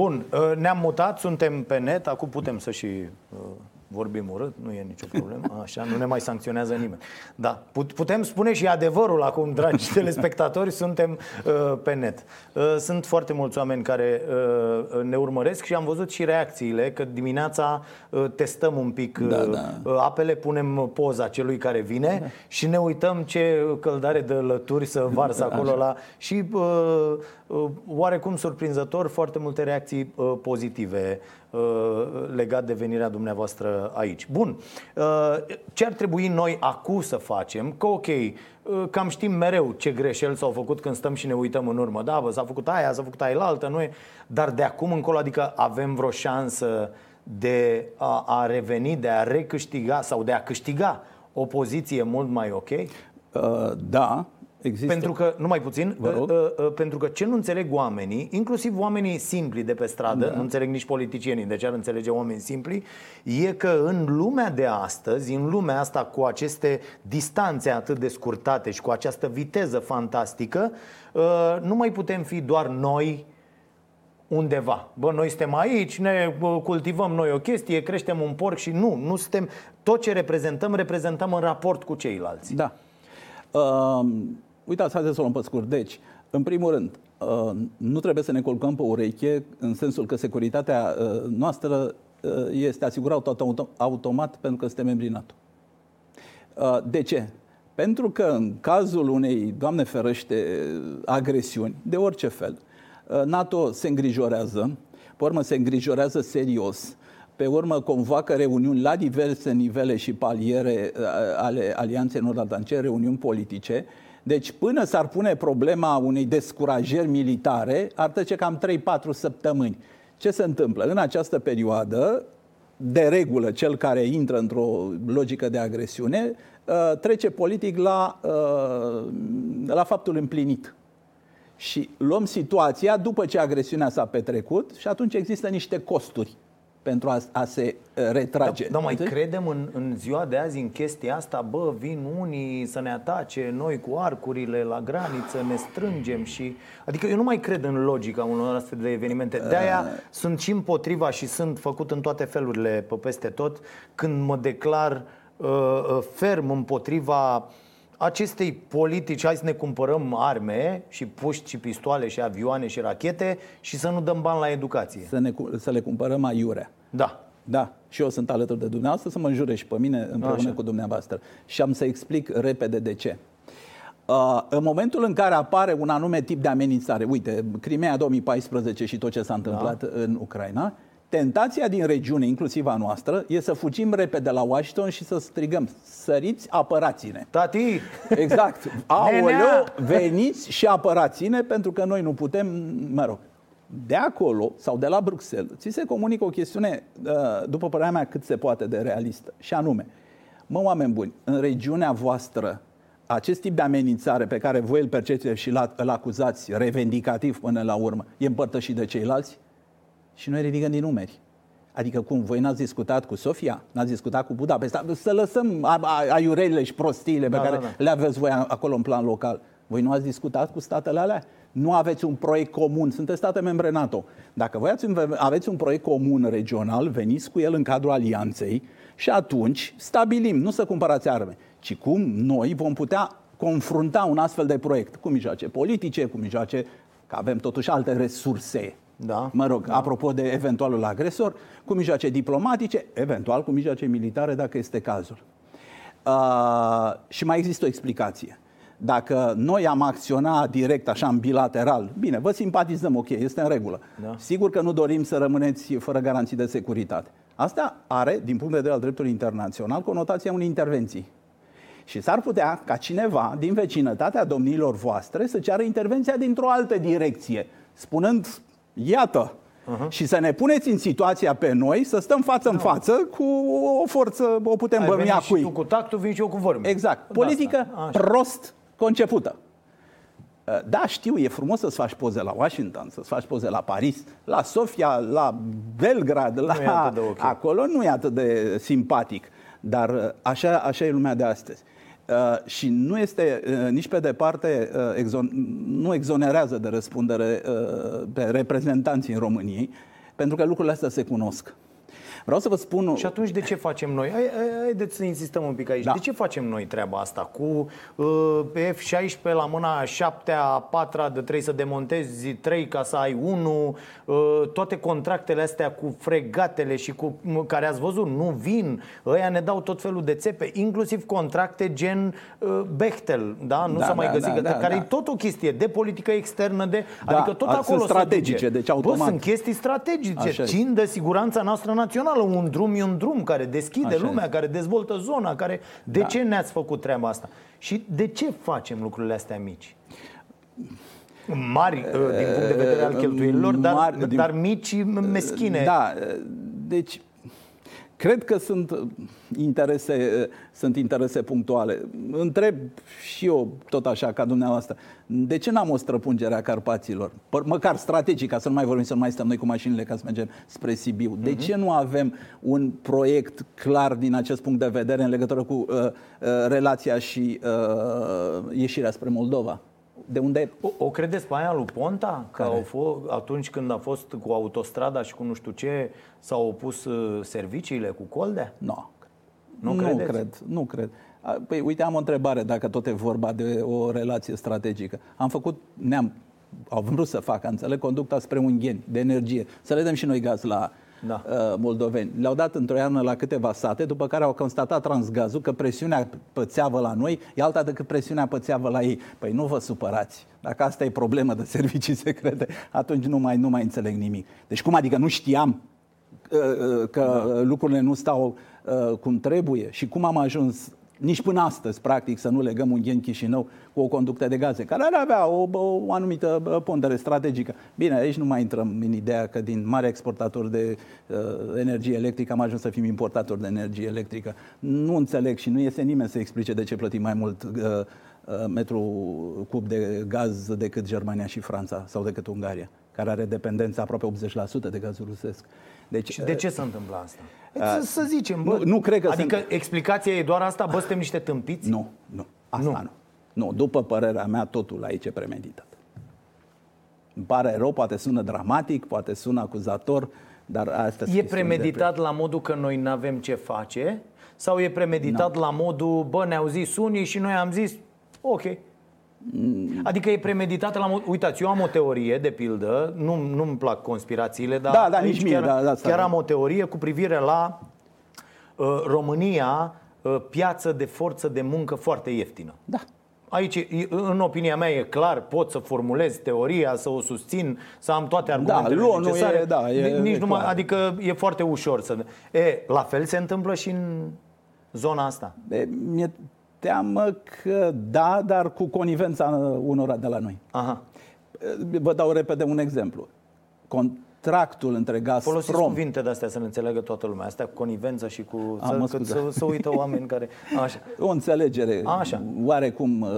Bun, uh, ne-am mutat, suntem pe net, acum putem să și uh, vorbim urât, nu e nicio problemă, așa, nu ne mai sancționează nimeni. Da, putem spune și adevărul acum, dragi telespectatori, suntem uh, pe net. Uh, sunt foarte mulți oameni care uh, ne urmăresc și am văzut și reacțiile, că dimineața uh, testăm un pic uh, da, da. Uh, apele, punem poza celui care vine da. și ne uităm ce căldare de lături să varsă acolo la... Și uh, uh, oarecum surprinzător, foarte multe reacții uh, pozitive Uh, legat de venirea dumneavoastră aici. Bun, uh, ce ar trebui noi acum să facem? Că ok, uh, cam știm mereu ce greșeli s-au făcut când stăm și ne uităm în urmă. Da, bă, s-a făcut aia, s-a făcut aia altă, nu e? Dar de acum încolo, adică avem vreo șansă de a, a reveni, de a recâștiga sau de a câștiga o poziție mult mai ok? Uh, da, Există. Pentru că, numai puțin, uh, uh, uh, pentru că ce nu înțeleg oamenii, inclusiv oamenii simpli de pe stradă, da. nu înțeleg nici politicienii, de ce ar înțelege oameni simpli, e că în lumea de astăzi, în lumea asta cu aceste distanțe atât de scurtate și cu această viteză fantastică, uh, nu mai putem fi doar noi undeva. Bă, noi suntem aici, ne cultivăm noi o chestie, creștem un porc și nu, nu suntem, tot ce reprezentăm, reprezentăm în raport cu ceilalți. Da. Uh, Uitați, haideți să o luăm pe scurt. Deci, în primul rând, uh, nu trebuie să ne colcăm pe ureche în sensul că securitatea uh, noastră uh, este asigurată automat pentru că suntem membri NATO. De ce? Pentru că în cazul unei, Doamne ferește, agresiuni, de orice fel, NATO se îngrijorează, pe urmă se îngrijorează serios, pe urmă convoacă reuniuni la diverse nivele și paliere ale Alianței Nord-Atlantice, reuniuni politice, deci până s-ar pune problema unei descurajări militare, ar trece cam 3-4 săptămâni. Ce se întâmplă? În această perioadă, de regulă, cel care intră într-o logică de agresiune uh, trece politic la, uh, la faptul împlinit. Și luăm situația după ce agresiunea s-a petrecut și atunci există niște costuri pentru a, a se uh, retrage. Dar da, mai credem în, în ziua de azi în chestia asta? Bă, vin unii să ne atace, noi cu arcurile la graniță, ne strângem și... Adică eu nu mai cred în logica unor astfel de evenimente. De-aia uh... sunt și împotriva și sunt făcut în toate felurile pe peste tot când mă declar uh, uh ferm împotriva uh, acestei politici, hai să ne cumpărăm arme și puști și pistoale și avioane și rachete și să nu dăm bani la educație. Să, ne, să le cumpărăm aiurea. Da. Da, și eu sunt alături de dumneavoastră să mă înjure și pe mine împreună Așa. cu dumneavoastră. Și am să explic repede de ce. Uh, în momentul în care apare un anume tip de amenințare, uite, Crimea 2014 și tot ce s-a întâmplat da. în Ucraina, Tentația din regiune, inclusiv a noastră, e să fugim repede la Washington și să strigăm, săriți, apărați-ne. Tati! Exact. Aoleu, veniți și apărați-ne pentru că noi nu putem, mă rog. De acolo sau de la Bruxelles, ți se comunică o chestiune, uh, după părerea mea, cât se poate de realistă. Și anume, mă, oameni buni, în regiunea voastră, acest tip de amenințare pe care voi îl percepeți și îl acuzați revendicativ până la urmă, e împărtășit de ceilalți? Și noi ridicăm din numeri. Adică cum, voi n-ați discutat cu Sofia? N-ați discutat cu Budapesta? Să lăsăm aiurelile și prostiile pe da, care da, da. le aveți voi acolo în plan local. Voi nu ați discutat cu statele alea? Nu aveți un proiect comun, sunteți state membre NATO. Dacă voi aveți un proiect comun regional, veniți cu el în cadrul alianței și atunci stabilim, nu să cumpărați arme, ci cum noi vom putea confrunta un astfel de proiect cu mijloace politice, cu mijloace, că avem totuși alte resurse da. Mă rog, da. apropo de eventualul agresor, cu mijloace diplomatice, eventual cu mijloace militare, dacă este cazul. Uh, și mai există o explicație. Dacă noi am acționat direct, așa, în bilateral, bine, vă simpatizăm, ok, este în regulă. Da. Sigur că nu dorim să rămâneți fără garanții de securitate. Asta are, din punct de vedere al dreptului internațional, conotația unei intervenții. Și s-ar putea ca cineva din vecinătatea domnilor voastre să ceară intervenția dintr-o altă direcție, spunând Iată. Uh-huh. Și să ne puneți în situația pe noi să stăm față în față cu o forță, o putem bămia cu ei. tu cu tactul, vin și eu cu vorbe. Exact. Politică prost concepută. Uh, da, știu, e frumos să-ți faci poze la Washington, să-ți faci poze la Paris, la Sofia, la Belgrad, la... Nu okay. acolo nu e atât de simpatic. Dar uh, așa, așa e lumea de astăzi. Uh, și nu este uh, nici pe departe, uh, exon- nu exonerează de răspundere uh, pe reprezentanții în României, pentru că lucrurile astea se cunosc. Vreau să vă spun... Și atunci de ce facem noi? Hai, hai, haideți să insistăm un pic aici. Da. De ce facem noi treaba asta? Cu uh, F-16 la mâna 7 a 4 de trebuie să demontezi 3 ca să ai 1, uh, toate contractele astea cu fregatele și cu care ați văzut, nu vin. Ăia ne dau tot felul de țepe, inclusiv contracte gen uh, Bechtel, da? Nu Da, s-a mai da, găsit, da, da, care da. e tot o chestie de politică externă, de, Da, adică tot sunt acolo se strategice, duce. deci Bă, automat. sunt chestii strategice, Așa e. țin de siguranța noastră națională. Un drum e un drum care deschide Așa lumea, e. care dezvoltă zona, care... De Da. ce ne-ați făcut treaba asta? Și de ce facem lucrurile astea mici? Mari uh, din punct de vedere al cheltuielilor, dar, Mari din- dar mici meschine. Da, deci cred că sunt interese, sunt interese punctuale. Întreb și eu tot așa ca dumneavoastră, de ce n-am o străpungere a Carpaților? Păr- Măcar strategic, ca să nu mai vorbim, să nu mai stăm noi cu mașinile ca să mergem spre Sibiu. De ce nu avem un proiect clar din acest punct de vedere în legătură cu uh, uh, relația și uh, ieșirea spre Moldova? De unde O, o credeți pe aia lui Ponta? Că Care? au fost, atunci când a fost cu autostrada și cu nu știu ce, s-au opus uh, serviciile cu Coldea? Nu. Nu nu credeți? cred, nu cred. A, Păi uite, am o întrebare, dacă tot e vorba de o relație strategică. Am făcut, ne-am, au vrut să facă, înțeleg, conducta spre Ungheni, de energie. Să le dăm și noi gaz la Da. uh, moldoveni. Le-au dat într-o iarnă la câteva sate, după care au constatat transgazul că presiunea pățeavă la noi e alta decât presiunea pățeavă la ei. Păi nu vă supărați. Dacă asta e problemă de servicii secrete, atunci nu mai, nu mai înțeleg nimic. Deci cum adică nu știam uh, că da. lucrurile nu stau uh, cum trebuie și cum am ajuns nici până astăzi, practic, să nu legăm un ghen Chișinău cu o conductă de gaze, care ar avea o, o, o anumită uh, pondere strategică. Bine, aici nu mai intrăm în ideea că din mare exportator de uh, energie electrică am ajuns să fim importator de energie electrică. Nu înțeleg și nu este nimeni să explice de ce plătim mai mult uh, uh, metru cub de gaz decât Germania și Franța sau decât Ungaria, care are dependență aproape 80% de gazul rusesc. Deci, Și de ce se întâmplă asta? Să, să zicem, bă. nu- nu cred că Adică sunt- explicația e doar asta, bă, suntem niște tâmpiți? Nu, nu. Asta Nu. nu. nu. Nu, după părerea mea, totul aici e premeditat. Îmi pare rău, poate sună dramatic, poate sună acuzator, dar astea sunt E chestiuni de- premeditat la modul că noi nu avem ce face? Sau e premeditat la modul, bă, ne-au zis unii și noi am zis, ok. Adică e premeditat la mod... Uitați, eu am o teorie, de pildă, nu, nu-mi plac conspirațiile, dar Da, da, aici nici mie, chiar, da, da, asta chiar e. am o teorie cu privire la uh, România, uh, piață de forță de muncă foarte ieftină. Da. Aici, e- în opinia mea, e clar, pot să formulez teoria, să o susțin, să am toate argumentele lu- nu necesare. e- da, e- Nici e nu mai, clar. adică e foarte ușor să... E, la fel se întâmplă și în zona asta. E, mi-e teamă că da, dar cu conivența unora de la noi. Aha. Vă dau repede un exemplu. Contractul între Folosiți Gazprom cuvinte de astea să ne înțeleagă toată lumea. Astea cu conivență și cu... A, mă să, că, scuzați. să, să uită oameni care... Așa. o înțelegere Așa. oarecum uh,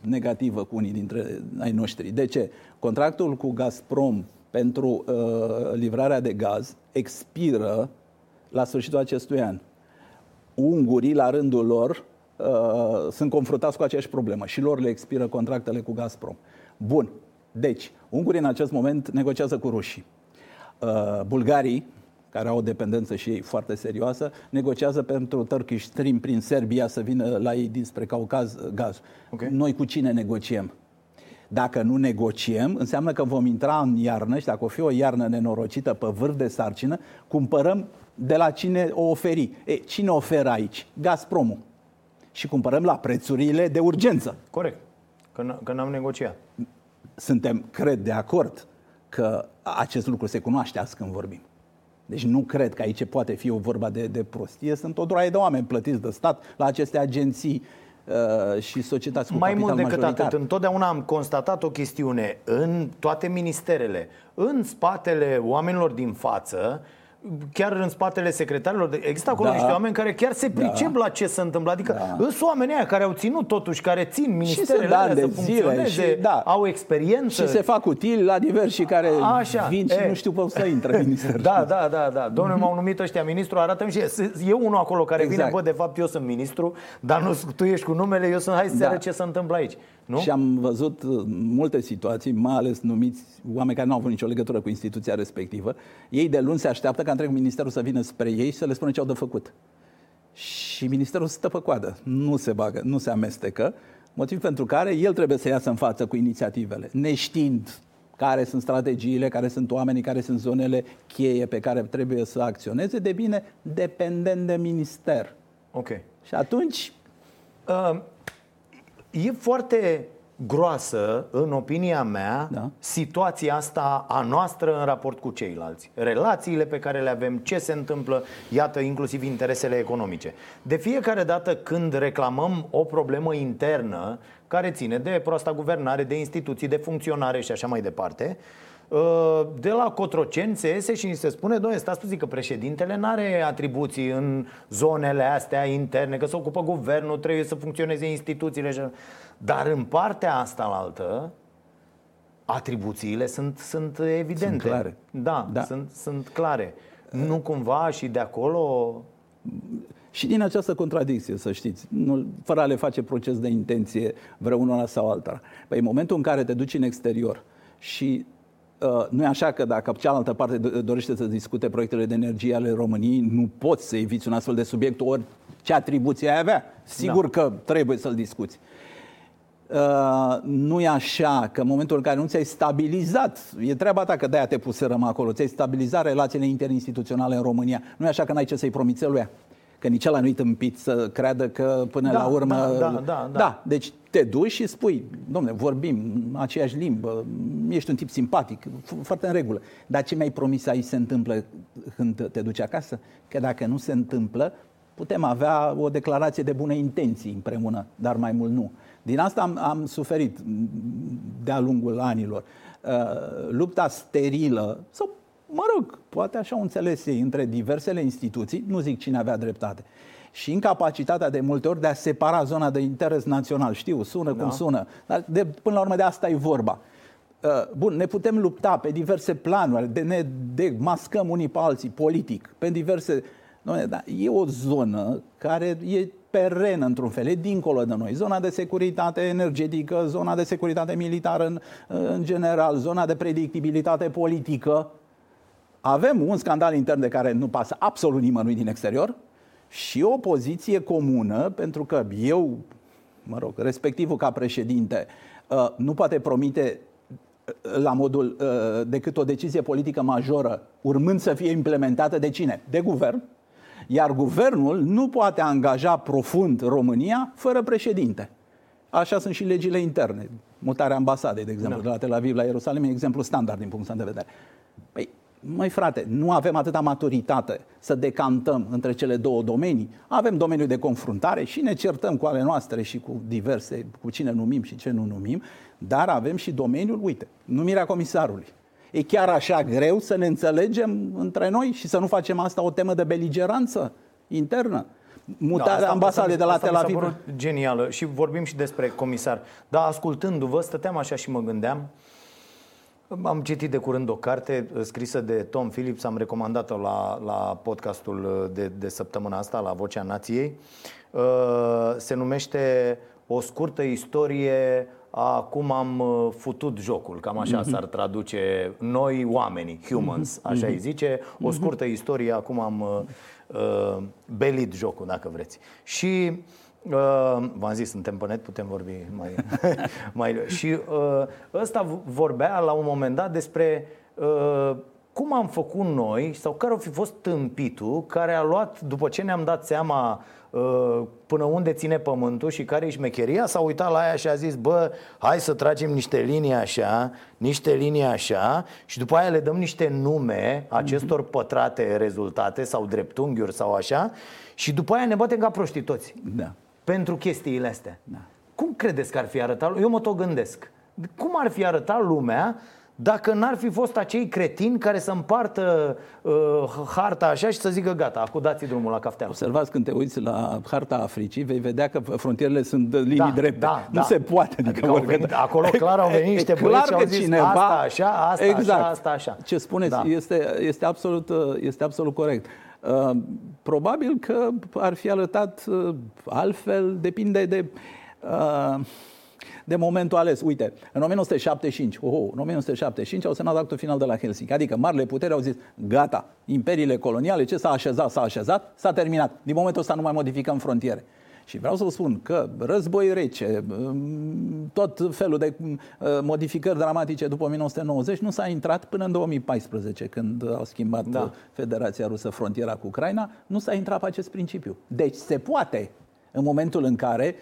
negativă cu unii dintre ai noștri. De ce? Contractul cu Gazprom pentru uh, livrarea de gaz expiră la sfârșitul acestui an. Ungurii, la rândul lor, uh, sunt confruntați cu aceeași problemă și lor le expiră contractele cu Gazprom. Bun. Deci, ungurii în acest moment negociază cu rușii. Uh, bulgarii, care au o dependență și ei foarte serioasă, negociază pentru Turkish Stream prin Serbia să vină la ei dinspre Caucaz uh, gaz. Ok. Noi cu cine negociem? Dacă nu negociem, înseamnă că vom intra în iarnă și dacă o fi o iarnă nenorocită pe vârf de sarcină, cumpărăm de la cine o oferi. E, cine oferă aici? Gazpromul. Și cumpărăm la prețurile de urgență. Corect. Că, n- că n-am negociat. Suntem, cred, de acord că acest lucru se cunoaște azi când vorbim. Deci nu cred că aici poate fi o vorba de, de prostie. Sunt o droaie de oameni plătiți de stat la aceste agenții uh, și societăți cu Mai capital mult decât majoritar. atât, întotdeauna am constatat o chestiune în toate ministerele, în spatele oamenilor din față, chiar în spatele secretarilor, de- există acolo Da. niște oameni care chiar se pricep la ce se întâmplă. Adică Da. sunt oamenii aia care au ținut totuși, care țin sunt ministerele ani alea de să zile funcționeze, și- da. au experiență. Și se fac utili la diversi care Așa, vin și e. nu știu pe să intre în minister. Da, da, da, da. Domnule, m-au numit ăștia ministru, arată-mi și e unul acolo care Exact. vine, bă, de fapt eu sunt ministru, dar nu tu ești cu numele, eu sunt, hai să Da. arăt ce se întâmplă aici. Nu? Și am văzut uh, multe situații, mai ales numiți oameni care nu au avut nicio legătură cu instituția respectivă. Ei de luni se așteaptă ca întreg ministerul să vină spre ei și să le spună ce au de făcut. Și ministerul stă pe coadă, nu se bagă, nu se amestecă, motiv pentru care el trebuie să iasă în față cu inițiativele, neștiind care sunt strategiile, care sunt oamenii, care sunt zonele cheie pe care trebuie să acționeze, devine dependent de minister. Ok. Și atunci Uh, e foarte groasă, în opinia mea, Da. situația asta a noastră în raport cu ceilalți. Relațiile pe care le avem, ce se întâmplă, iată, inclusiv interesele economice. De fiecare dată când reclamăm o problemă internă care ține de proasta guvernare, de instituții, de funcționare și așa mai departe, uh, de la Cotroceni se iese și ni se spune, doamne, stați puțin că președintele nu are atribuții în zonele astea interne, că se ocupă guvernul, trebuie să funcționeze instituțiile. și- Dar în partea asta la altă, atribuțiile sunt, sunt evidente. Sunt clare. Da, Da. Sunt, sunt clare. Nu cumva și de acolo... Și din această contradicție, să știți, nu, fără a le face proces de intenție vreunul sau alta. Păi în momentul în care te duci în exterior și uh, nu e așa că dacă cealaltă parte do- dorește să discute proiectele de energie ale României, nu poți să eviți un astfel de subiect, ori ce atribuție ai avea. Sigur da. că trebuie să-l discuți. Uh, nu e așa că în momentul în care nu ți-ai stabilizat, e treaba ta că de-aia te puserăm acolo, ți-ai stabilizat relațiile interinstituționale în România, nu e așa că n-ai ce să-i promiți lui că nici ăla nu-i tâmpit să creadă că până Da, la urmă... da, da, da, da. da, deci te duci și spui, domne, vorbim aceeași limbă, ești un tip simpatic, f- foarte în regulă. Dar ce mi-ai promis aici se întâmplă când te duci acasă? Că dacă nu se întâmplă, putem avea o declarație de bune intenții împreună, dar mai mult nu. Din asta am, am suferit de-a lungul anilor. Uh, lupta sterilă, sau mă rog, poate așa o înțeles ei, între diversele instituții, nu zic cine avea dreptate, și incapacitatea de multe ori de a separa zona de interes național. Știu, sună da. cum sună, dar de, până la urmă de asta e vorba. Uh, Bun, ne putem lupta pe diverse planuri, de ne demascăm unii pe alții politic, pe diverse... Doamne, dar e o zonă care e perenă într-un fel, e dincolo de noi. Zona de securitate energetică, zona de securitate militară în, în general, zona de predictibilitate politică. Avem un scandal intern de care nu pasă absolut nimănui din exterior și o poziție comună, pentru că eu, mă rog, respectivul ca președinte, uh, nu poate promite uh, la modul uh, decât o decizie politică majoră, urmând să fie implementată de cine? De guvern. Iar guvernul nu poate angaja profund România fără președinte. Așa sunt și legile interne. Mutarea ambasadei, de exemplu, da. de la Tel Aviv la Ierusalim, e exemplu standard din punctul ăsta de vedere. Păi, Măi frate, nu avem atâta maturitate să decantăm între cele două domenii. Avem domeniul de confruntare și ne certăm cu ale noastre și cu diverse, cu cine numim și ce nu numim, dar avem și domeniul, uite, numirea comisarului. E chiar așa greu să ne înțelegem între noi și să nu facem asta o temă de beligeranță internă? Mutarea da, ambasadei de la asta Tel mi s-a Aviv. părut genială și vorbim și despre comisar. Da, ascultându-vă, stăteam așa și mă gândeam. Am citit de curând o carte uh, scrisă de Tom Phillips, am recomandat-o la, la podcastul uh, de, de săptămâna asta, la Vocea Nației. Uh, Se numește O scurtă istorie a cum am uh, futut jocul, cam așa Mhm. s-ar traduce noi oamenii, humans, așa îi zice, o Mhm. scurtă istorie a cum am uh, uh, belit jocul, dacă vreți. Și Uh, v-am zis, suntem pe net, putem vorbi mai... mai și uh, ăsta vorbea la un moment dat despre uh, cum am făcut noi sau care ar fi fost tâmpitul care a luat, după ce ne-am dat seama uh, până unde ține pământul și care e șmecheria, s-a uitat la aia și a zis, bă, hai să tragem niște linii așa, niște linii așa și după aia le dăm niște nume acestor pătrate rezultate sau dreptunghiuri sau așa și după aia ne batem ca proștii toți. Da. Pentru chestiile astea. Da. Cum credeți că ar fi arătat? Eu mă tot gândesc. Cum ar fi arătat lumea dacă n-ar fi fost acei cretini care să împartă uh, harta așa și să zică gata, acum dați drumul la caftea. Observați când te uiți la harta Africii, vei vedea că frontierele sunt linii Da, drepte. da, nu da. se poate. Adică au venit- acolo clar au venit E niște clar băieți și au că zis, cineva, asta așa, asta exact. așa, asta așa. Ce spuneți Da. este, este, absolut, este absolut corect. Uh, Probabil că ar fi arătat uh, altfel, depinde de... uh, de momentul ales. Uite, în 1975, oh, în 1975 au semnat actul final de la Helsinki. Adică marile puteri au zis, gata, imperiile coloniale, ce s-a așezat, s-a așezat, s-a terminat. Din momentul ăsta nu mai modificăm frontiere. Și vreau să vă spun că război rece, mm, tot felul de mm, modificări dramatice după 1990 nu s-a intrat până în 2014, când au schimbat da. Federația Rusă frontiera cu Ucraina, nu s-a intrat pe acest principiu. Deci se poate în momentul în care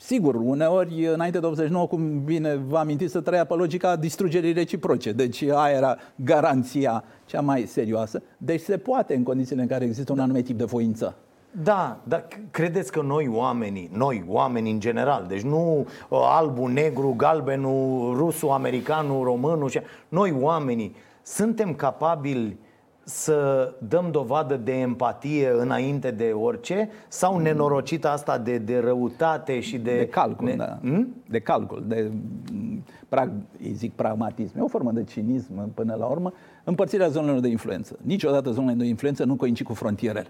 Sigur, uneori, înainte de 89, cum bine vă amintiți, să trăia pe logica distrugerii reciproce. Deci aia era garanția cea mai serioasă. Deci se poate în condițiile în care există un anumit tip de voință. Da, dar credeți că noi oamenii, noi oamenii în general, deci nu uh, albu, negru, galbenul, rusul, americanul, românul, noi oamenii suntem capabili să dăm dovadă de empatie înainte de orice sau nenorocita asta de, de răutate și de... De calcul, ne... da. Hmm? De calcul, de prag, îi zic pragmatism. E o formă de cinism până la urmă. Împărțirea zonelor de influență. Niciodată zonele de influență nu coincid cu frontierele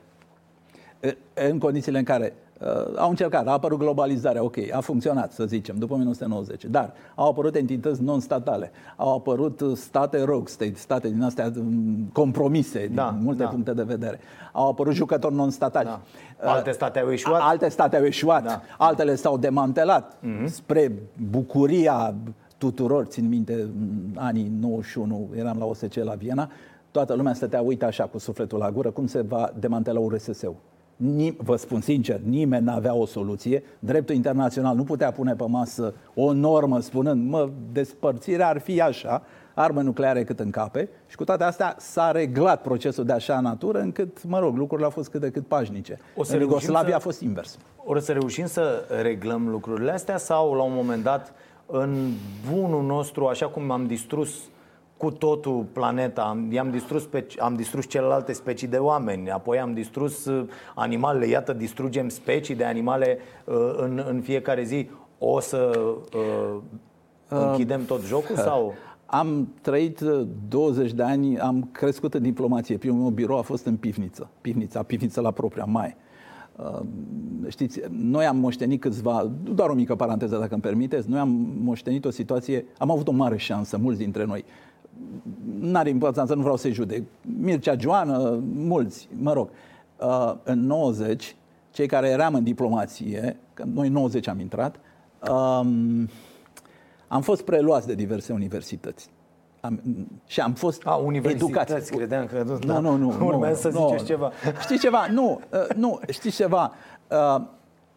în condițiile în care uh, au încercat, a apărut globalizarea, ok, a funcționat, să zicem, după 1990, dar au apărut entități non-statale, au apărut state rogue state, state din astea um, compromise, da, din multe da. puncte de vedere, au apărut jucători non-statali. Da. Uh, alte state au eșuat? Alte state au eșuat, da. altele s-au demantelat mm-hmm. spre bucuria tuturor, țin minte, anii 91, eram la OSCE la Viena, toată lumea stătea, uite așa, cu sufletul la gură, cum se va demantela URSS-ul vă spun sincer, nimeni nu avea o soluție. Dreptul internațional nu putea pune pe masă o normă spunând, mă, despărțirea ar fi așa, arme nucleare cât în cape și cu toate astea s-a reglat procesul de așa natură încât, mă rog, lucrurile au fost cât de cât pașnice. O să în Iugoslavia să, a fost invers. O să reușim să reglăm lucrurile astea sau la un moment dat în bunul nostru, așa cum am distrus cu totul planeta. Am, i-am distrus pe, am distrus celelalte specii de oameni, apoi am distrus uh, animalele. Iată, distrugem specii de animale uh, în, în fiecare zi. O să uh, închidem tot jocul uh, sau? Am trăit 20 de ani, am crescut în diplomație. Primul meu birou a fost în pivniță, pivnița, pivniță la propria mai. Știți, noi am moștenit câțiva, doar o mică paranteză dacă îmi permiteți, noi am moștenit o situație, am avut o mare șansă, mulți dintre noi n-are importanță, nu vreau să-i judec. Mircea Joană, mulți, mă rog. Uh, în 90, cei care eram în diplomație, că noi 90 am intrat, um, am fost preluați de diverse universități. Am, și am fost A, universități, educați. credeam că nu, da. nu, nu, nu, urmează să nu, ziceți ceva. Știți ceva? Nu, uh, nu, știți ceva? Uh,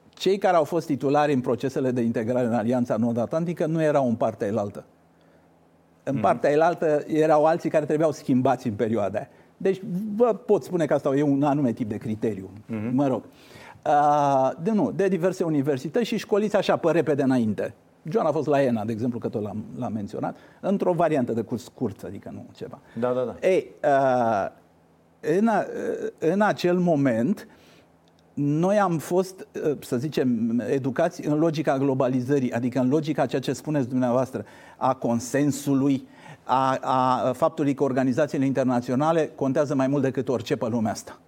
cei care au fost titulari în procesele de integrare în Alianța Nord-Atlantică nu erau în partea elaltă. În mm. partea elaltă erau alții care trebuiau schimbați în perioada aia. Deci vă pot spune că asta e un anume tip de criteriu. Mm-hmm. Mă rog. Uh, de, nu, de diverse universități și școliți așa pe repede înainte. John a fost la ENA, de exemplu, că tot l-am, l-am menționat, într-o variantă de curs scurt, adică nu ceva. Da, da, da. Ei, uh, în, a, în acel moment, noi am fost, să zicem, educați în logica globalizării, adică în logica ceea ce spuneți dumneavoastră, a consensului, a, a faptului că organizațiile internaționale contează mai mult decât orice pe lumea asta.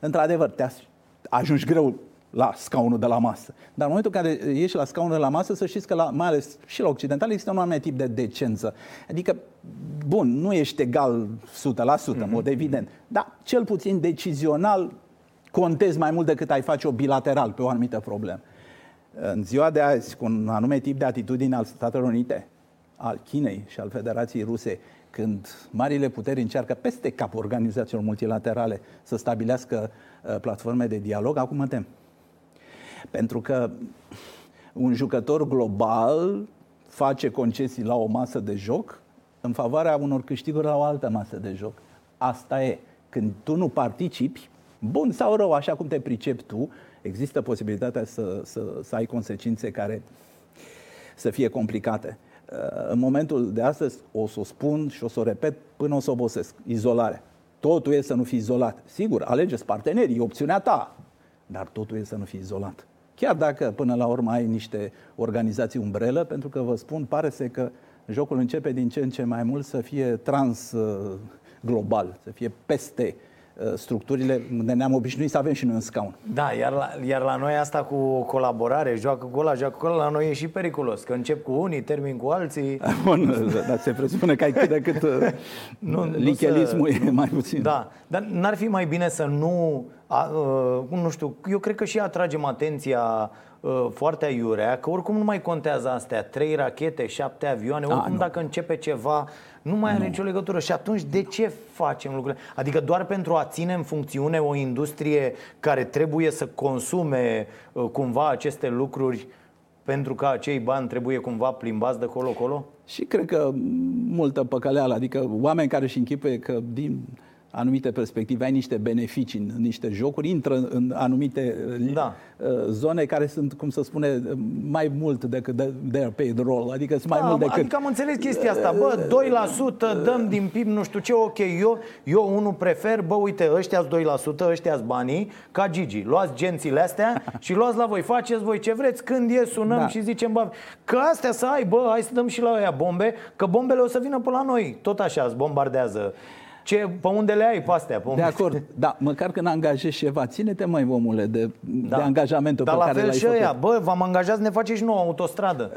Într-adevăr, te ajungi greu la scaunul de la masă. Dar în momentul în care ieși la scaunul de la masă, să știți că, la, mai ales și la occidental, există un anumit tip de decență. Adică, bun, nu ești egal 100%, mm-hmm. în mod evident, dar cel puțin decizional contezi mai mult decât ai face-o bilateral pe o anumită problemă. În ziua de azi, cu un anume tip de atitudine al Statelor Unite, al Chinei și al Federației Ruse, când marile puteri încearcă peste cap organizațiilor multilaterale să stabilească uh, platforme de dialog, acum mă tem. Pentru că un jucător global face concesii la o masă de joc în favoarea unor câștiguri la o altă masă de joc. Asta e. Când tu nu participi, bun sau rău, așa cum te pricepi tu, există posibilitatea să, să, să ai consecințe care să fie complicate. Uh, în momentul de astăzi o să o spun și o să o repet până o să obosesc. Izolare. Totul e să nu fii izolat. Sigur, alegeți partenerii, e opțiunea ta, dar totul e să nu fii izolat. Chiar dacă până la urmă ai niște organizații umbrelă, pentru că vă spun, pare să că jocul începe din ce în ce mai mult să fie trans uh, global, să fie peste uh, structurile de ne-am obișnuit să avem și noi un scaun. Da, iar la, iar la noi asta cu colaborare, joacă cu ăla, joacă cu ăla, la noi e și periculos, că încep cu unii, termin cu alții. Bun, dar se presupune că ai cât de cât uh, nu, lichelismul să... e mai puțin. Da, dar n-ar fi mai bine să nu, a, uh, nu știu, eu cred că și atragem atenția uh, foarte aiurea, că oricum nu mai contează astea, trei rachete, șapte avioane, oricum a, dacă începe ceva, nu mai are nu. nicio legătură. Și atunci de ce facem lucrurile? Adică doar pentru a ține în funcțiune o industrie care trebuie să consume uh, cumva aceste lucruri pentru că acei bani trebuie cumva plimbați de colo-colo? Și cred că multă păcăleală, adică oameni care își închipe că din anumite perspective, ai niște beneficii în niște jocuri, intră în anumite da. Uh, zone care sunt, cum să spune, mai mult decât their paid role, adică sunt mai da, mult decât... Adică am înțeles chestia asta, bă, 2% dăm din PIB, nu știu ce, ok, eu, eu unul prefer, bă, uite, ăștia 2%, ăștia banii, ca Gigi, luați gențile astea și luați la voi, faceți voi ce vreți, când e, sunăm da. și zicem, bă, că astea să ai, bă, hai să dăm și la ăia bombe, că bombele o să vină pe la noi, tot așa, îți bombardează ce, pe unde le ai pe astea? Pe de acord, da, măcar când angajezi ceva, ține-te mai omule de, da. de angajamentul Dar pe care l-ai Dar la fel și ăia, bă, v-am angajat să ne faceți nouă autostradă,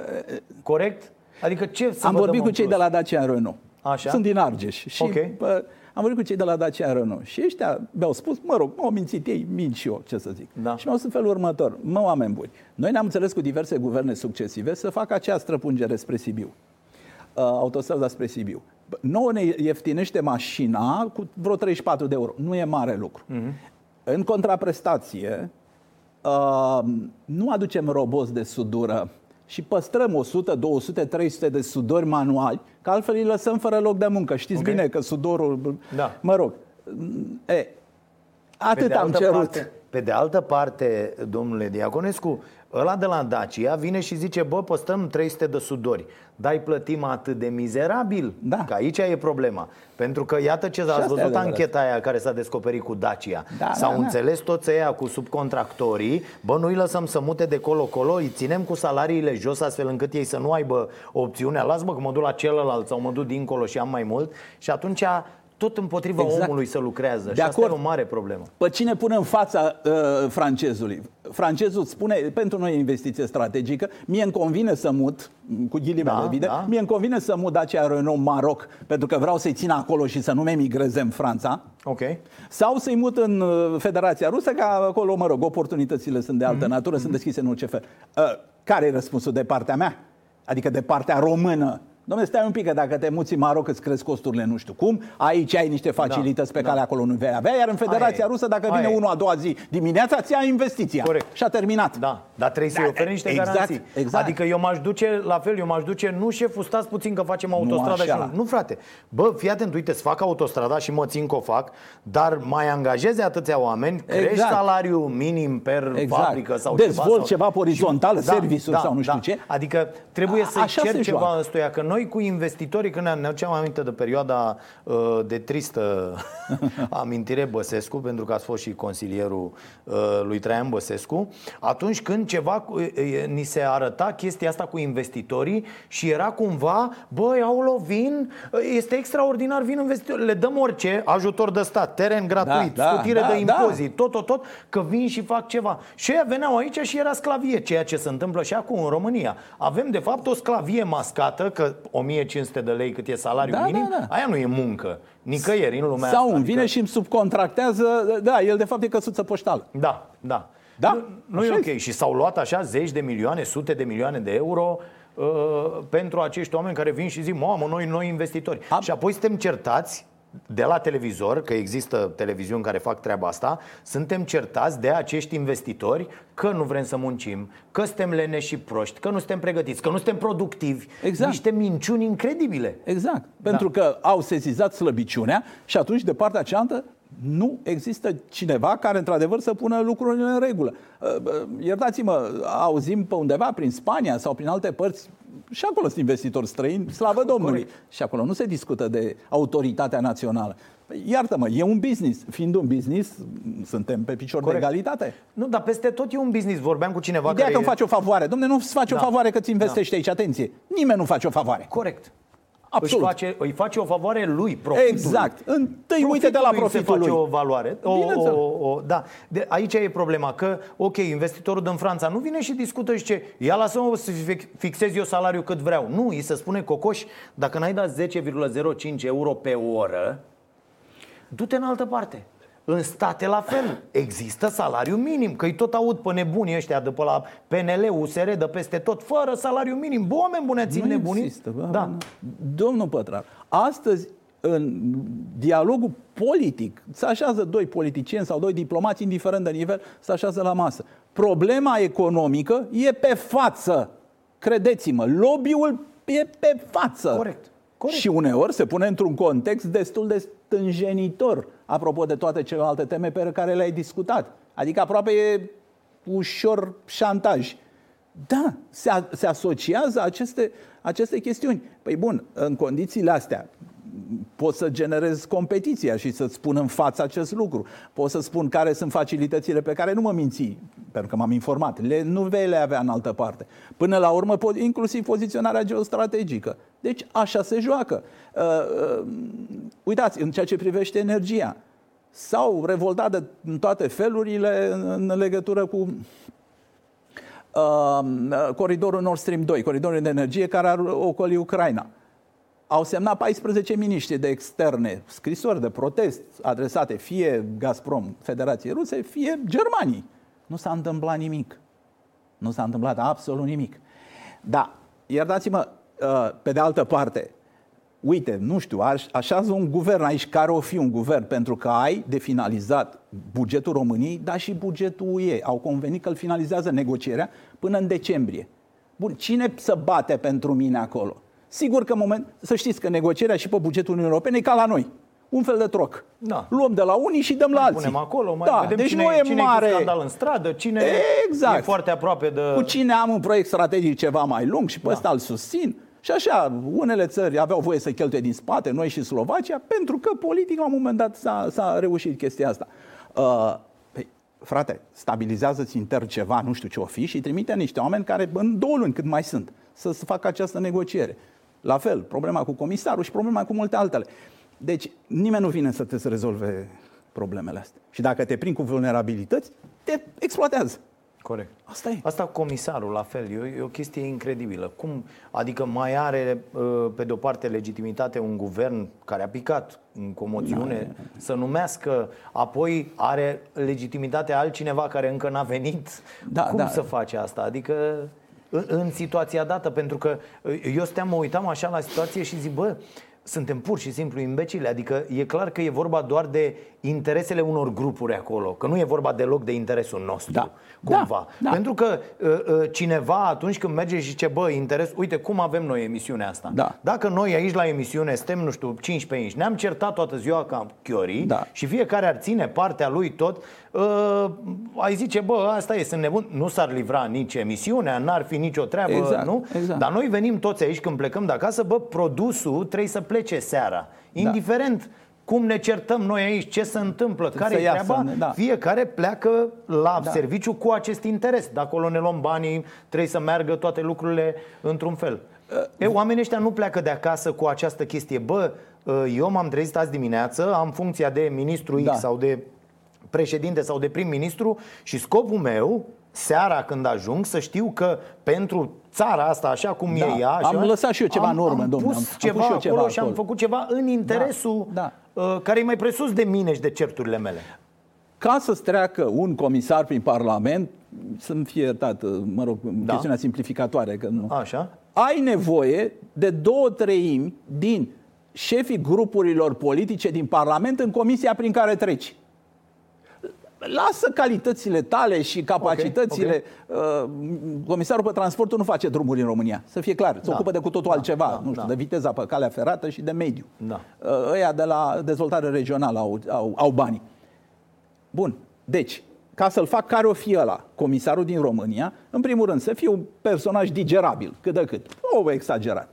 corect? Adică ce să Am vorbit cu cei de la Dacia Renault. Așa? Sunt din Argeș și okay. bă, am vorbit cu cei de la Dacia Renault și ăștia mi-au spus, mă rog, m-au mințit ei, mint și eu, ce să zic. Da. Și mi-au spus felul următor, mă, oameni buni, noi ne-am înțeles cu diverse guverne succesive să facă acea străpungere spre Sibiu, uh, autostrada spre Sibiu nouă ne ieftinește mașina cu vreo 34 de euro. Nu e mare lucru. Uh-huh. În contraprestație, uh, nu aducem roboți de sudură și păstrăm 100, 200, 300 de sudori manuali, că altfel îi lăsăm fără loc de muncă. Știți okay. bine că sudorul... Da. Mă rog. E, atât am cerut. Parte, pe de altă parte, domnule Diaconescu, Ăla de la Dacia vine și zice, bă, păstăm 300 de sudori, dai plătim atât de mizerabil, da. că aici e problema. Pentru că iată ce ați văzut ancheta aia care s-a descoperit cu Dacia. Da, S-au da, da. înțeles da. toți ăia cu subcontractorii, bă, nu-i lăsăm să mute de colo-colo, îi ținem cu salariile jos astfel încât ei să nu aibă opțiunea, las mă că mă duc la celălalt sau mă duc dincolo și am mai mult și atunci tot împotriva exact. omului să lucrează. De și acord. asta e o mare problemă. Pe cine pune în fața uh, francezului? Francezul spune, pentru noi e investiție strategică, mie îmi convine să mut, cu ghilimele da, evident, da. mie îmi convine să mut Dacia Renault Maroc, pentru că vreau să-i țin acolo și să nu mi emigreze în Franța. Ok. Sau să-i mut în uh, Federația Rusă, că acolo, mă rog, oportunitățile sunt de altă mm-hmm. natură, mm-hmm. sunt deschise în orice fel. Uh, care e răspunsul de partea mea? Adică de partea română Domnule, stai un pic, că dacă te muți în Maroc îți cresc costurile nu știu cum, aici ai niște facilități da, pe care da. acolo nu vei avea, iar în Federația Rusă, dacă vine unul a doua zi dimineața, ți ia investiția. Corect. Și a terminat. Da, dar trebuie să-i da, oferi niște exact, garanții. Exact. Adică eu m-aș duce, la fel, eu m-aș duce, nu șeful, stați puțin că facem autostrada nu, și nu. Nu, frate. Bă, fii atent, uite, să fac autostrada și mă țin că o fac, dar mai angajeze atâția oameni, crești exact. salariul minim per exact. fabrică sau Dezvolt ceva. ceva pe orizontal, da, serviciuri da, sau nu știu da. ce. Adică trebuie să cer ceva ăstuia, că noi cu investitori istorii, când ne aduceam aminte de perioada uh, de tristă amintire Băsescu, pentru că ați fost și consilierul uh, lui Traian Băsescu, atunci când ceva uh, ni se arăta chestia asta cu investitorii și era cumva, băi, au vin, este extraordinar, vin investitori, le dăm orice, ajutor de stat, teren gratuit, da, scutire da, de da, impozit, da. tot, tot, tot, că vin și fac ceva. Și ei veneau aici și era sclavie, ceea ce se întâmplă și acum în România. Avem, de fapt, o sclavie mascată, că 1500 de de lei cât e salariul da, minim, da, da. aia nu e muncă. Nicăieri în lumea Sau asta. Sau vine adică... și îmi subcontractează, da, el de fapt e căsuță poștală. Da, da. Da? Nu, nu e ok. Și s-au luat așa zeci de milioane, sute de milioane de euro uh, pentru acești oameni care vin și zic, mamă, noi, noi investitori. Am... Și apoi suntem certați de la televizor, că există televiziuni care fac treaba asta, suntem certați de acești investitori că nu vrem să muncim, că suntem leneși și proști, că nu suntem pregătiți, că nu suntem productivi. Exact. Niște minciuni incredibile. Exact. Pentru da. că au sesizat slăbiciunea și atunci de partea cealaltă nu există cineva care într-adevăr să pună lucrurile în regulă. Iertați-mă, auzim pe undeva prin Spania sau prin alte părți și acolo sunt investitori străini, slavă Domnului. Corect. Și acolo nu se discută de autoritatea națională. Păi, iartă-mă, e un business. Fiind un business, suntem pe picior Corect. de egalitate. Nu, dar peste tot e un business. Vorbeam cu cineva Ideea care... că îmi faci o favoare. Domne, nu-ți faci da. o favoare că ți investești da. aici. Atenție. Nimeni nu face o favoare. Corect. Absolut. Își face, îi face o favoare lui, profitului. Exact. Întâi uite de la Profitului profitul se face lui. o valoare. O, Bineînțeles. o, o, da. De, aici e problema, că, ok, investitorul din Franța nu vine și discută și ce, ia lasă-mă să fi- fixez eu salariul cât vreau. Nu, îi se spune cocoș, dacă n-ai dat 10,05 euro pe oră, du-te în altă parte. În state la fel. Există salariu minim, că îi tot aud pe nebunii ăștia de pe la PNL, USR, de peste tot, fără salariu minim. Bă, oameni bune, țin Nu nebunii. există. Bă, da. bă, Domnul Pătrar, astăzi în dialogul politic se așează doi politicieni sau doi diplomați, indiferent de nivel, se așează la masă. Problema economică e pe față. Credeți-mă, lobby-ul e pe față. Corect. Corect. Și uneori se pune într-un context destul de stânjenitor, apropo de toate celelalte teme pe care le-ai discutat. Adică aproape e ușor șantaj. Da, se, a, se asociază aceste, aceste chestiuni. Păi bun, în condițiile astea, pot să generez competiția și să-ți spun în față acest lucru. Pot să spun care sunt facilitățile pe care nu mă minți, pentru că m-am informat. Le, nu vei le avea în altă parte. Până la urmă, po- inclusiv poziționarea geostrategică. Deci așa se joacă. Uh, uh, uitați, în ceea ce privește energia, s-au revoltat de, în toate felurile în, în legătură cu uh, coridorul Nord Stream 2, coridorul de energie care ar ocoli Ucraina. Au semnat 14 miniștri de externe scrisori de protest adresate fie Gazprom, Federației Ruse, fie Germanii. Nu s-a întâmplat nimic. Nu s-a întâmplat absolut nimic. Da, iertați-mă, uh, pe de altă parte, uite, nu știu, aș- așează un guvern aici care o fi un guvern, pentru că ai de finalizat bugetul României, dar și bugetul UE. Au convenit că îl finalizează negocierea până în decembrie. Bun, cine să bate pentru mine acolo? Sigur că în moment, să știți că negocierea și pe bugetul Uniunii Europene e ca la noi. Un fel de troc. Da. Luăm de la unii și dăm la alții. Punem acolo, mai da, vedem deci cine, nu e cine mare. e cu scandal în stradă, cine Exact. e foarte aproape de... Cu cine am un proiect strategic ceva mai lung și pe Da. ăsta îl susțin. Și așa, unele țări aveau voie să cheltuie din spate, noi și Slovacia, pentru că politic la un moment dat s-a, s-a reușit chestia asta. Uh, păi, frate, stabilizează-ți intern ceva, nu știu ce o fi, și trimite niște oameni care în două luni, cât mai sunt, să să facă această negociere. La fel, problema cu comisarul și problema cu multe altele. Deci, nimeni nu vine să te să rezolve problemele astea. Și dacă te prind cu vulnerabilități, te exploatează. Corect. Asta e. Asta cu comisarul, la fel, e o, e o chestie incredibilă. Cum, adică mai are, uh, pe de-o parte, legitimitate un guvern care a picat în comoțiune să numească, apoi are legitimitate altcineva care încă n-a venit. Da, Cum da. să face asta? Adică în, în situația dată, pentru că uh, eu steam, mă uitam așa la situație și zic, bă, suntem pur și simplu imbecile. Adică e clar că e vorba doar de interesele unor grupuri acolo, că nu e vorba deloc de interesul nostru, Da. cumva. Da, da. Pentru că uh, uh, cineva atunci când merge și zice, bă, interes, uite cum avem noi emisiunea asta. Da. Dacă noi aici la emisiune suntem, nu știu, 15 inși, ne-am certat toată ziua ca chiorii Da. și fiecare ar ține partea lui tot, uh, ai zice, bă, asta e, sunt nebun, nu s-ar livra nici emisiunea, n-ar fi nicio treabă, Exact, nu? exact. Dar noi venim toți aici când plecăm de acasă, bă, produsul trebuie să plece seara. Indiferent cum ne certăm noi aici, ce se întâmplă, care e iasă, treaba, da. fiecare pleacă la Da. serviciu cu acest interes. De acolo ne luăm banii, trebuie să meargă toate lucrurile într-un fel. E, oamenii ăștia nu pleacă de acasă cu această chestie. Bă, eu m-am trezit azi dimineață, am funcția de ministru X Da. sau de președinte sau de prim-ministru și scopul meu, seara când ajung, să știu că pentru țara asta, așa cum Da. e ea, Am așa, lăsat și eu ceva am, în urmă, am domnule, pus am- am ceva pus și eu acolo ceva și am acolo. făcut ceva în interesul Da. uh, care e mai presus de mine și de certurile mele. Ca să-ți treacă un comisar prin Parlament, să-mi fie iertat, mă rog, da. chestiunea simplificatoare, că nu. Așa? ai nevoie de două treimi din șefii grupurilor politice din Parlament în comisia prin care treci. Lasă calitățile tale și capacitățile. Uh, Comisarul pe transportul nu face drumuri în România, să fie clar. Se Da. ocupă de cu totul Da, altceva, da, nu știu, da. de viteza pe calea ferată și de mediu. Da. Uh, Ăia de la dezvoltare regională au, au, au banii. Bun, deci, ca să-l fac care o fi ăla, comisarul din România, în primul rând să fie un personaj digerabil, cât de cât, o exagerat.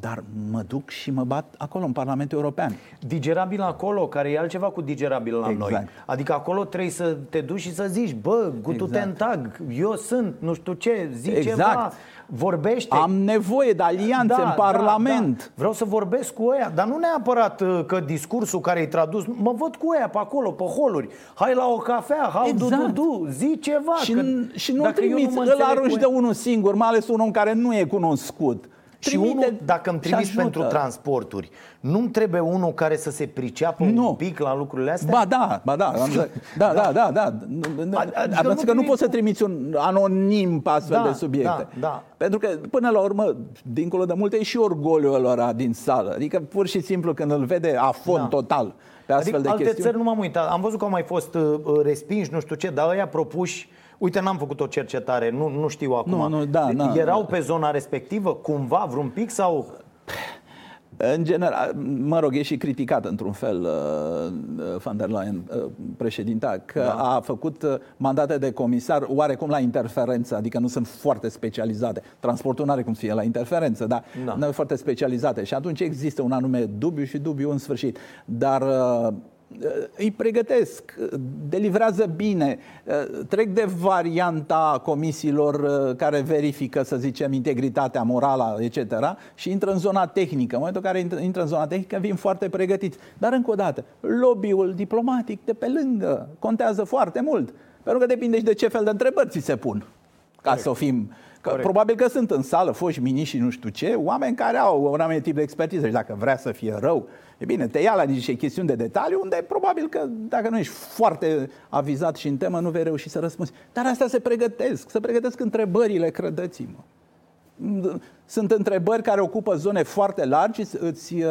Dar mă duc și mă bat acolo, în Parlamentul European. Digerabil acolo, care e altceva cu digerabil la Exact. noi. Adică acolo trebuie să te duci și să zici, bă, gutu Exact. tag, eu sunt, nu știu ce, zi Exact. ceva, vorbește. Am nevoie de alianțe în Parlament. Da, Vreau să vorbesc cu ăia, dar nu neapărat uh, că discursul care e tradus, mă văd cu ăia pe acolo, pe holuri. Hai la o cafea, hai du, du, Exact. du, zi ceva. Și, că n- și nu dacă eu trimiți, mă îl înțeleg cu arunci ea- de unul singur, mai ales un om care nu e cunoscut. Și Trimite unul, dacă îmi și trimiți ajută. pentru transporturi, nu-mi trebuie unul care să se priceapă Nu. un pic la lucrurile astea? Ba da, ba da, am zis- da, da, da, da. Adică Adică nu că nu primi- poți să trimiți un anonim pe astfel Da, de subiecte. da, da. Pentru că, până la urmă, dincolo de multe, e și orgoliul lor din sală. Adică, pur și simplu, când îl vede afon Da. total pe astfel Adică de alte chestiuni. țări nu m-am uitat. Am văzut că au mai fost uh, uh, respinși, nu știu ce, dar ăia propuși Uite, n-am făcut o cercetare, nu, nu știu acum. Nu, nu, da, da. Erau pe zona respectivă, cumva, vreun pic sau... În general, mă rog, e și criticat într-un fel uh, van der Leyen, uh, președinta, că Da. a făcut uh, mandate de comisar oarecum la interferență, adică nu sunt foarte specializate. Transportul nu are cum să fie la interferență, dar Da. nu e foarte specializate. Și atunci există un anume dubiu și dubiu în sfârșit. Dar uh, îi pregătesc, delivrează bine, uh, trec de varianta comisiilor uh, care verifică, să zicem, integritatea morală, etc. și intră în zona tehnică. În momentul în care intră- intră în zona tehnică, vin foarte pregătiți. Dar, încă o dată, lobby-ul diplomatic de pe lângă contează foarte mult. Pentru că depinde și de ce fel de întrebări ți se pun. Ca să o fim... Că Corect. probabil că sunt în sală foști miniștri și nu știu ce, oameni care au un anumit tip de expertiză și dacă vrea să fie rău, e bine, te ia la niște chestiuni de detaliu unde probabil că dacă nu ești foarte avizat și în temă, nu vei reuși să răspunzi. Dar astea se pregătesc, se pregătesc întrebările, credeți-mă. Sunt întrebări care ocupă zone foarte largi, îți uh,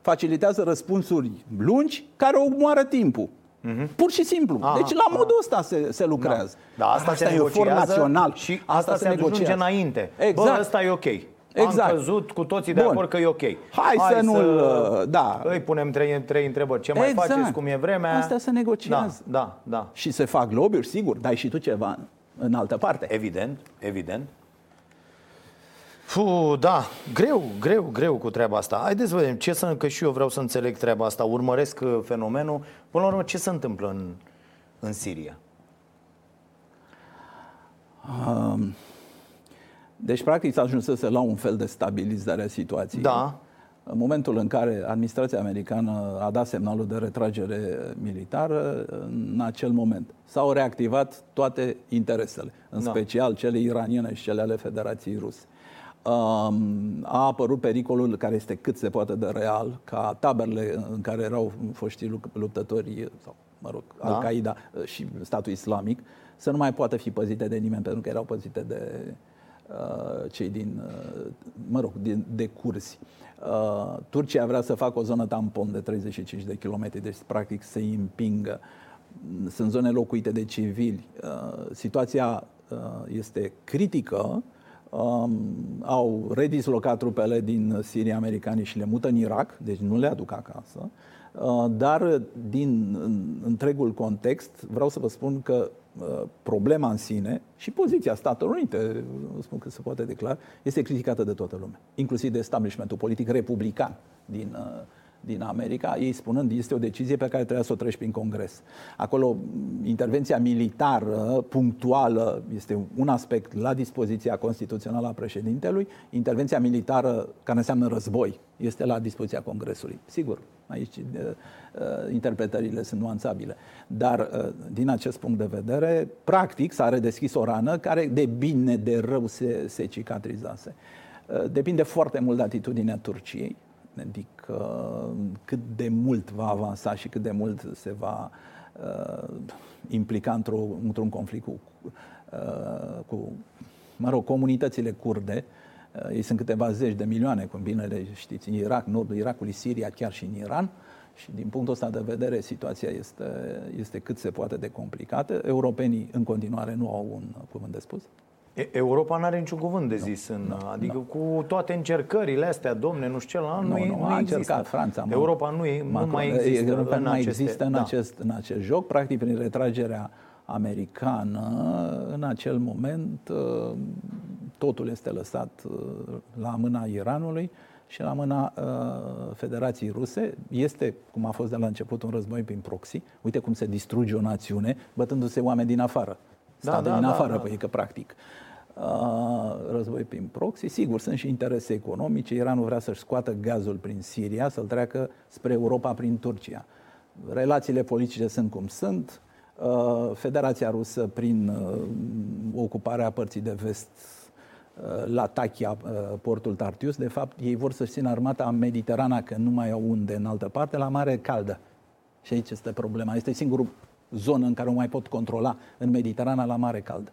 facilitează răspunsuri lungi, care omoară timpul. Pur și simplu. Aha, deci la aha. modul ăsta se, se lucrează. Da, asta, se e efort negociază național. și asta, se, ajunge negociază. înainte. Exact. Bă, ăsta e ok. Exact. Am căzut cu toții de Bun. acord că e ok. Hai să nu-l, uh, da. Îi punem trei, trei întrebări. Ce mai Exact. faceți, cum e vremea? Astea se negociază. Da, da, da. Și se fac lobby sigur, dai și tu ceva în, în altă parte. Evident, evident. Fu, da, greu, greu, greu cu treaba asta. Haideți să vedem ce să, că și eu vreau să înțeleg treaba asta, urmăresc uh, fenomenul. Până la urmă, ce se întâmplă în, în Siria? Um, deci, practic, s-a ajunsese la un fel de stabilizare a situației. Da. În momentul în care administrația americană a dat semnalul de retragere militară, în acel moment s-au reactivat toate interesele, în Da. special cele iraniene și cele ale Federației Ruse. Um, a apărut pericolul care este cât se poate de real, ca taberele în care erau foștii lup- luptători, sau, mă rog, Da. Al-Qaeda și statul islamic, să nu mai poată fi păzite de nimeni, pentru că erau păzite de uh, cei din, uh, mă rog, din, de cursi. Uh, Turcia vrea să facă o zonă tampon de 35 de kilometri, deci practic să îi împingă. Sunt zone locuite de civili. Uh, Situația uh, este critică. Um, au redislocat trupele din Siria americanii și le mută în Irak, deci nu le aduc acasă. Uh, Dar din în- întregul context vreau să vă spun că uh, problema în sine și poziția Statelor Unite, uh, spun că se poate declara, este criticată de toată lumea, inclusiv de establishmentul politic republican din, uh, din America, ei spunând este o decizie pe care trebuia să o treci prin Congres. Acolo m, intervenția militară punctuală este un aspect la dispoziția constituțională a președintelui, intervenția militară care înseamnă război este la dispoziția Congresului. Sigur, aici uh, uh, interpretările sunt nuanțabile, dar uh, din acest punct de vedere, practic s-a redeschis o rană care de bine, de rău se, se cicatrizase. Uh, Depinde foarte mult de atitudinea Turciei, adică cât de mult va avansa și cât de mult se va uh, implica într-o, într-un conflict cu, uh, cu, mă rog, comunitățile kurde. Uh, ei sunt câteva zeci de milioane, cum bine le știți, în Irak, nordul Irakului, Siria, chiar și în Iran. Și din punctul ăsta de vedere, situația este, este cât se poate de complicată. Europenii în continuare nu au un cuvânt de spus. E- Europa nu are niciun cuvânt de zis, în, adică cu toate încercările astea, domne, nu știu ce, la Nu, nu, e- nu, nu a există. încercat Franța. mă. Europa nu, e, nu Macron, mai există Europa în nu mai aceste, există în, da. acest, în acest joc. Practic, prin retragerea americană, în acel moment, uh, totul este lăsat uh, la mâna Iranului și la mâna uh, Federației Ruse. Este, cum a fost de la început, un război prin proxy. Uite cum se distruge o națiune, bătându-se oameni din afară. Da, da, din da, afară, da, da. păi că practic. Uh, război prin proxy. Sigur, sunt și interese economice. Iranul vrea să-și scoată gazul prin Siria, să-l treacă spre Europa prin Turcia. Relațiile politice sunt cum sunt. Uh, Federația Rusă, prin uh, ocuparea părții de vest Uh, la Tachia, uh, portul Tartius. De fapt, ei vor să-și țină armata în Mediterana, că nu mai au unde în altă parte, la mare caldă. Și aici este problema. Este singurul zonă în care o mai pot controla în Mediterana la mare caldă.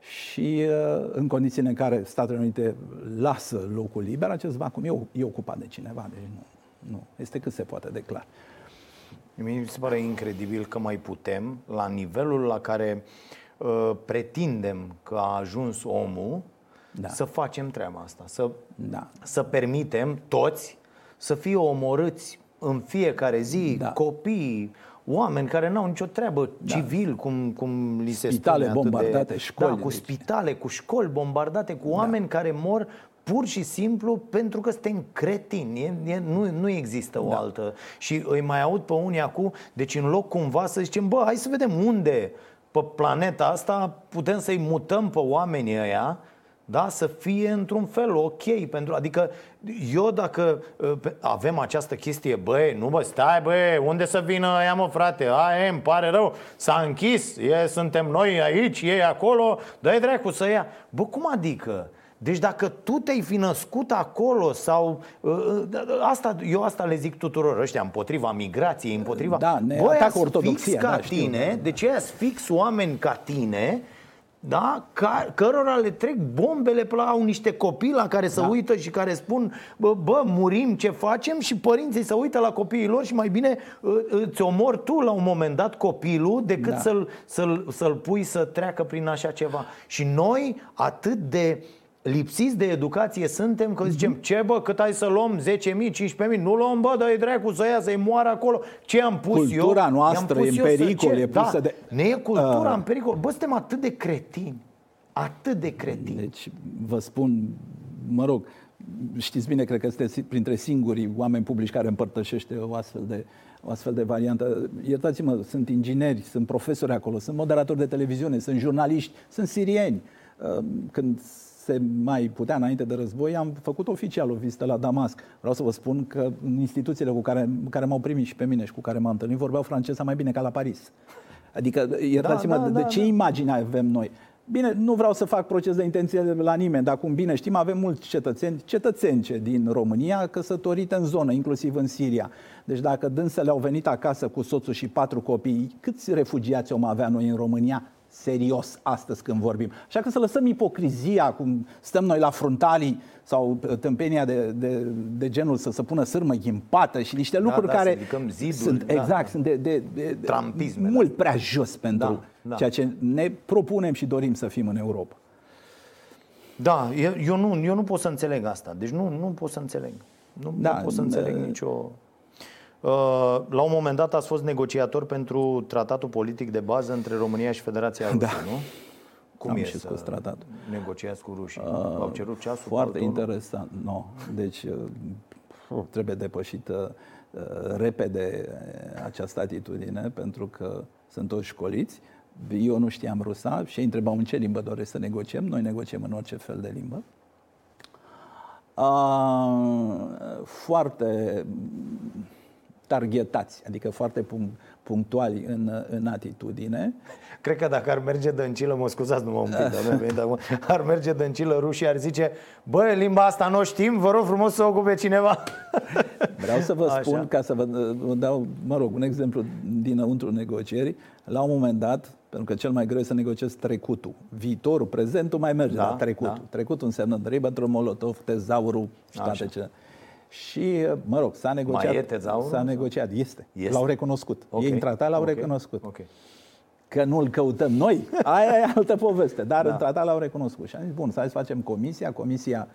Și uh, în condițiile în care Statele Unite lasă locul liber, acest vacuum e, e ocupat de cineva. Deci nu, nu. Este cât se poate de clar. Mi se pare incredibil că mai putem, la nivelul la care uh, pretindem că a ajuns omul, da. să facem treaba asta, să, da. să permitem toți să fie omorâți în fiecare zi da. copii, oameni care n-au nicio treabă, da. civil, cum, cum li se spitale spune. bombardate, de, școli. Da, cu spitale, cu școli bombardate, cu da. oameni da. care mor pur și simplu pentru că suntem cretini. E, e, nu, nu există o da. altă. Și îi mai aud pe unii acum, deci în loc cumva să zicem, bă, hai să vedem unde pe planeta asta putem să-i mutăm pe oamenii ăia da? să fie într-un fel ok pentru, Adică eu dacă uh, avem această chestie Băi, nu bă, stai băi, unde să vină ea mă frate Aia, îmi pare rău, s-a închis e, Suntem noi aici, ei acolo Dă-i dracu să ia Bă, cum adică? Deci dacă tu te-ai fi născut acolo sau uh, uh asta, eu asta le zic tuturor ăștia împotriva migrației, împotriva da, ne Băi, ortodoxia, ca da, tine, știu, da. deci aia fix oameni ca tine da? Ca, cărora le trec bombele pe la au niște copii la care se da. uită și care spun bă, bă, murim, ce facem? Și părinții se uită la copiii lor și mai bine îți omor tu la un moment dat copilul decât da. să-l, să-l, să-l pui să treacă prin așa ceva. Și noi atât de uh, lipsiți de educație suntem că zicem ce bă, cât ai să luăm? 10.000, 15.000 Nu luăm bă, dă-i dracu să ia, să-i moară acolo. Ce am pus cultura eu? Cultura noastră e în pericol, e pusă da, de... Ne e cultura uh... în pericol. Bă, suntem atât de cretini. Atât de cretini. Deci vă spun, mă rog Știți bine, cred că sunteți printre singurii oameni publici care împărtășește o astfel de, o astfel de variantă. Iertați-mă, sunt ingineri, sunt profesori acolo, sunt moderatori de televiziune, sunt jurnaliști, sunt sirieni. Uh, când se mai putea înainte de război, am făcut oficial o vizită la Damasc. Vreau să vă spun că în instituțiile cu care, care m-au primit și pe mine și cu care m-am întâlnit vorbeau franceza mai bine ca la Paris. Adică, iertați-mă, da, da, de, da, ce da. imagine avem noi? Bine, nu vreau să fac proces de intenție la nimeni, dar cum bine știm, avem mulți cetățeni, cetățence din România căsătorite în zonă, inclusiv în Siria. Deci dacă dânsele au venit acasă cu soțul și patru copii, câți refugiați om avea noi în România? Serios astăzi când vorbim. Așa că să lăsăm ipocrizia, cum stăm noi la frontalii sau tâmpenia de, de, de genul să se pună sârmă ghimpată și niște da, lucruri da, care ziduri, sunt, da, exact, da. sunt de, de, de, Trampisme, mult da. prea jos pentru da, da. ceea ce ne propunem și dorim să fim în Europa. Da, eu, eu, nu, eu nu pot să înțeleg asta. Deci nu, nu pot să înțeleg. Nu, da, nu pot să înțeleg nicio... Uh, la un moment dat ați fost negociator pentru tratatul politic de bază între România și Federația Rusă, da. nu? Cum Am e și scos tratatul. negociați cu rușii? Uh, Au cerut ceasul? Foarte interesant. No. Deci uh, trebuie depășită uh, repede această atitudine pentru că sunt toți școliți. Eu nu știam rusa și ei întrebau în ce limbă doresc să negociem. Noi negociem în orice fel de limbă. Uh, foarte targetați, adică foarte punctuali în, în atitudine. Cred că dacă ar merge Dăncilă, mă scuzați, nu mă un pic, dar ar merge Dăncilă rușii, ar zice, bă, limba asta nu știm, vă rog frumos să ocupe cineva. Vreau să vă Așa. spun, ca să vă, vă dau, mă rog, un exemplu dinăuntru negocierii. La un moment dat, pentru că cel mai greu e să negociezi trecutul. Viitorul, prezentul mai merge, da, dar trecutul. Da. Trecutul înseamnă Ribbentrop-Molotov, tezaurul și toate cele. Și, mă rog, s-a negociat. Mai e tezaurul? S-a negociat, este. este. L-au recunoscut. Okay. Ei în tratat l-au okay. recunoscut. Okay. Că nu-l căutăm noi, aia e altă poveste. Dar da. în tratat l-au recunoscut. Și am zis, bun, să facem comisia. Comisia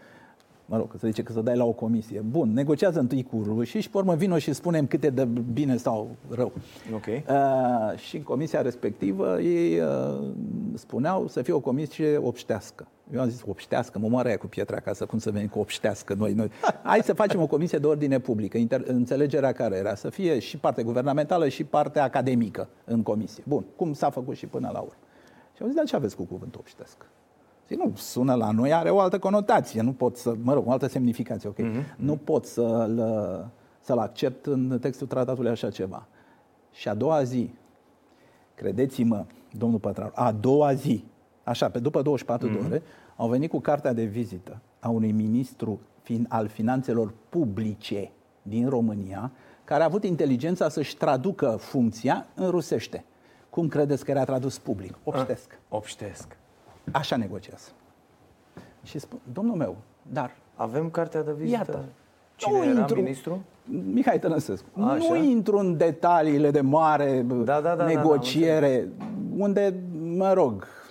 mă rog, să zice că să dai la o comisie. Bun, negociază întâi cu rușii și pe urmă vină și spunem câte de bine sau rău. Okay. Uh, și în comisia respectivă ei uh, spuneau să fie o comisie obștească. Eu am zis, obștească, mă moară aia cu pietra acasă, cum să venim cu obștească noi, noi. Hai să facem o comisie de ordine publică. Inter- înțelegerea care era să fie și partea guvernamentală și partea academică în comisie. Bun, cum s-a făcut și până la urmă. Și am zis, dar ce aveți cu cuvântul obștească? Zic, nu, sună la noi, are o altă conotație, nu pot să, mă rog, o altă semnificație, ok? Mm-hmm. Nu pot să-l, să-l accept în textul tratatului așa ceva. Și a doua zi, credeți-mă, domnul Pătraru, a doua zi, așa, pe după 24 mm-hmm. de mhm. ore, au venit cu cartea de vizită a unui ministru fin, al finanțelor publice din România, care a avut inteligența să-și traducă funcția în rusește. Cum credeți că era tradus public? Obștesc. A, ah, obștesc. Așa negociază. Și spun, domnul meu, dar... Avem cartea de vizită? Iată. Cine nu era intru, ministru? Mihai Tănăsescu. Așa? Nu intru în detaliile de mare da, da, da, negociere, da, da, unde, mă rog, uh,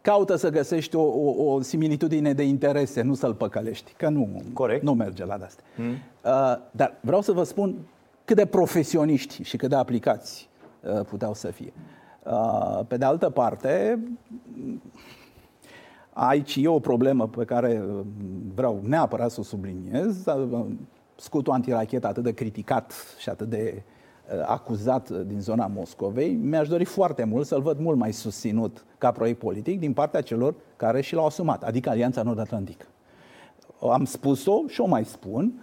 caută să găsești o, o, o similitudine de interese, nu să-l păcălești, că nu, Corect. nu merge la asta. Mm. Uh, dar vreau să vă spun cât de profesioniști și cât de aplicați uh, puteau să fie. Uh, pe de altă parte, aici e o problemă pe care uh, vreau neapărat să o subliniez. Uh, scutul antirachetă atât de criticat și atât de acuzat din zona Moscovei, mi-aș dori foarte mult să-l văd mult mai susținut ca proiect politic din partea celor care și l-au asumat, adică Alianța Nord-Atlantică. Am spus-o și o mai spun,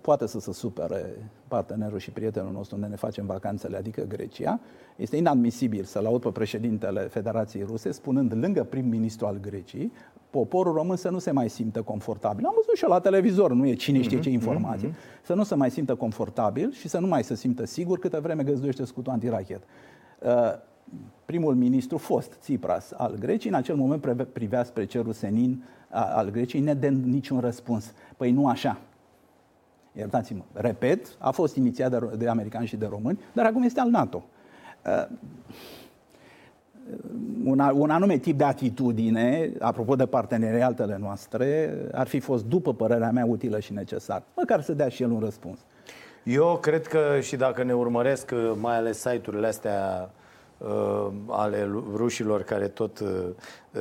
poate să se supere partenerul și prietenul nostru unde ne facem vacanțele, adică Grecia. Este inadmisibil să-l aud pe președintele Federației Ruse spunând lângă prim-ministru al Greciei, poporul român să nu se mai simtă confortabil. Am văzut și la televizor, nu e cine știe ce mhm, informație, mm-hmm. să nu se mai simtă confortabil și să nu mai se simtă sigur câtă vreme găzduiește scutul antirachet. Uh, primul ministru fost, Tsipras, al Greciei, în acel moment privea spre cerul senin al Greciei, nedând niciun răspuns. Păi nu așa iertați-mă, repet, a fost inițiat de, de americani și de români, dar acum este al NATO. Uh, un, un anume tip de atitudine, apropo de parteneriatele noastre, ar fi fost, după părerea mea, utilă și necesar. Măcar să dea și el un răspuns. Eu cred că și dacă ne urmăresc, uh, mai ales site-urile astea uh, ale rușilor care tot uh,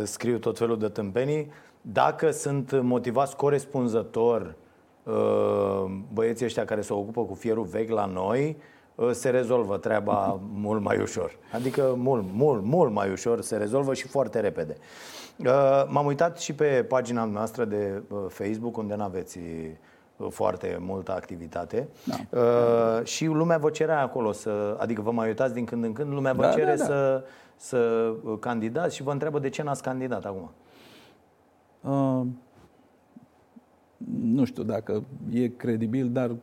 scriu tot felul de tâmpenii, dacă sunt motivați corespunzător Uh, băieții ăștia care se ocupă cu fierul vechi la noi uh, se rezolvă treaba mult mai ușor. Adică mult, mult, mult mai ușor se rezolvă și foarte repede. Uh, m-am uitat și pe pagina noastră de Facebook unde nu aveți foarte multă activitate da. uh, și lumea vă cerea acolo să, adică vă mai uitați din când în când, lumea vă da, cere da, da. să să candidați și vă întreabă de ce n-ați candidat acum. Uh, nu știu dacă e credibil, dar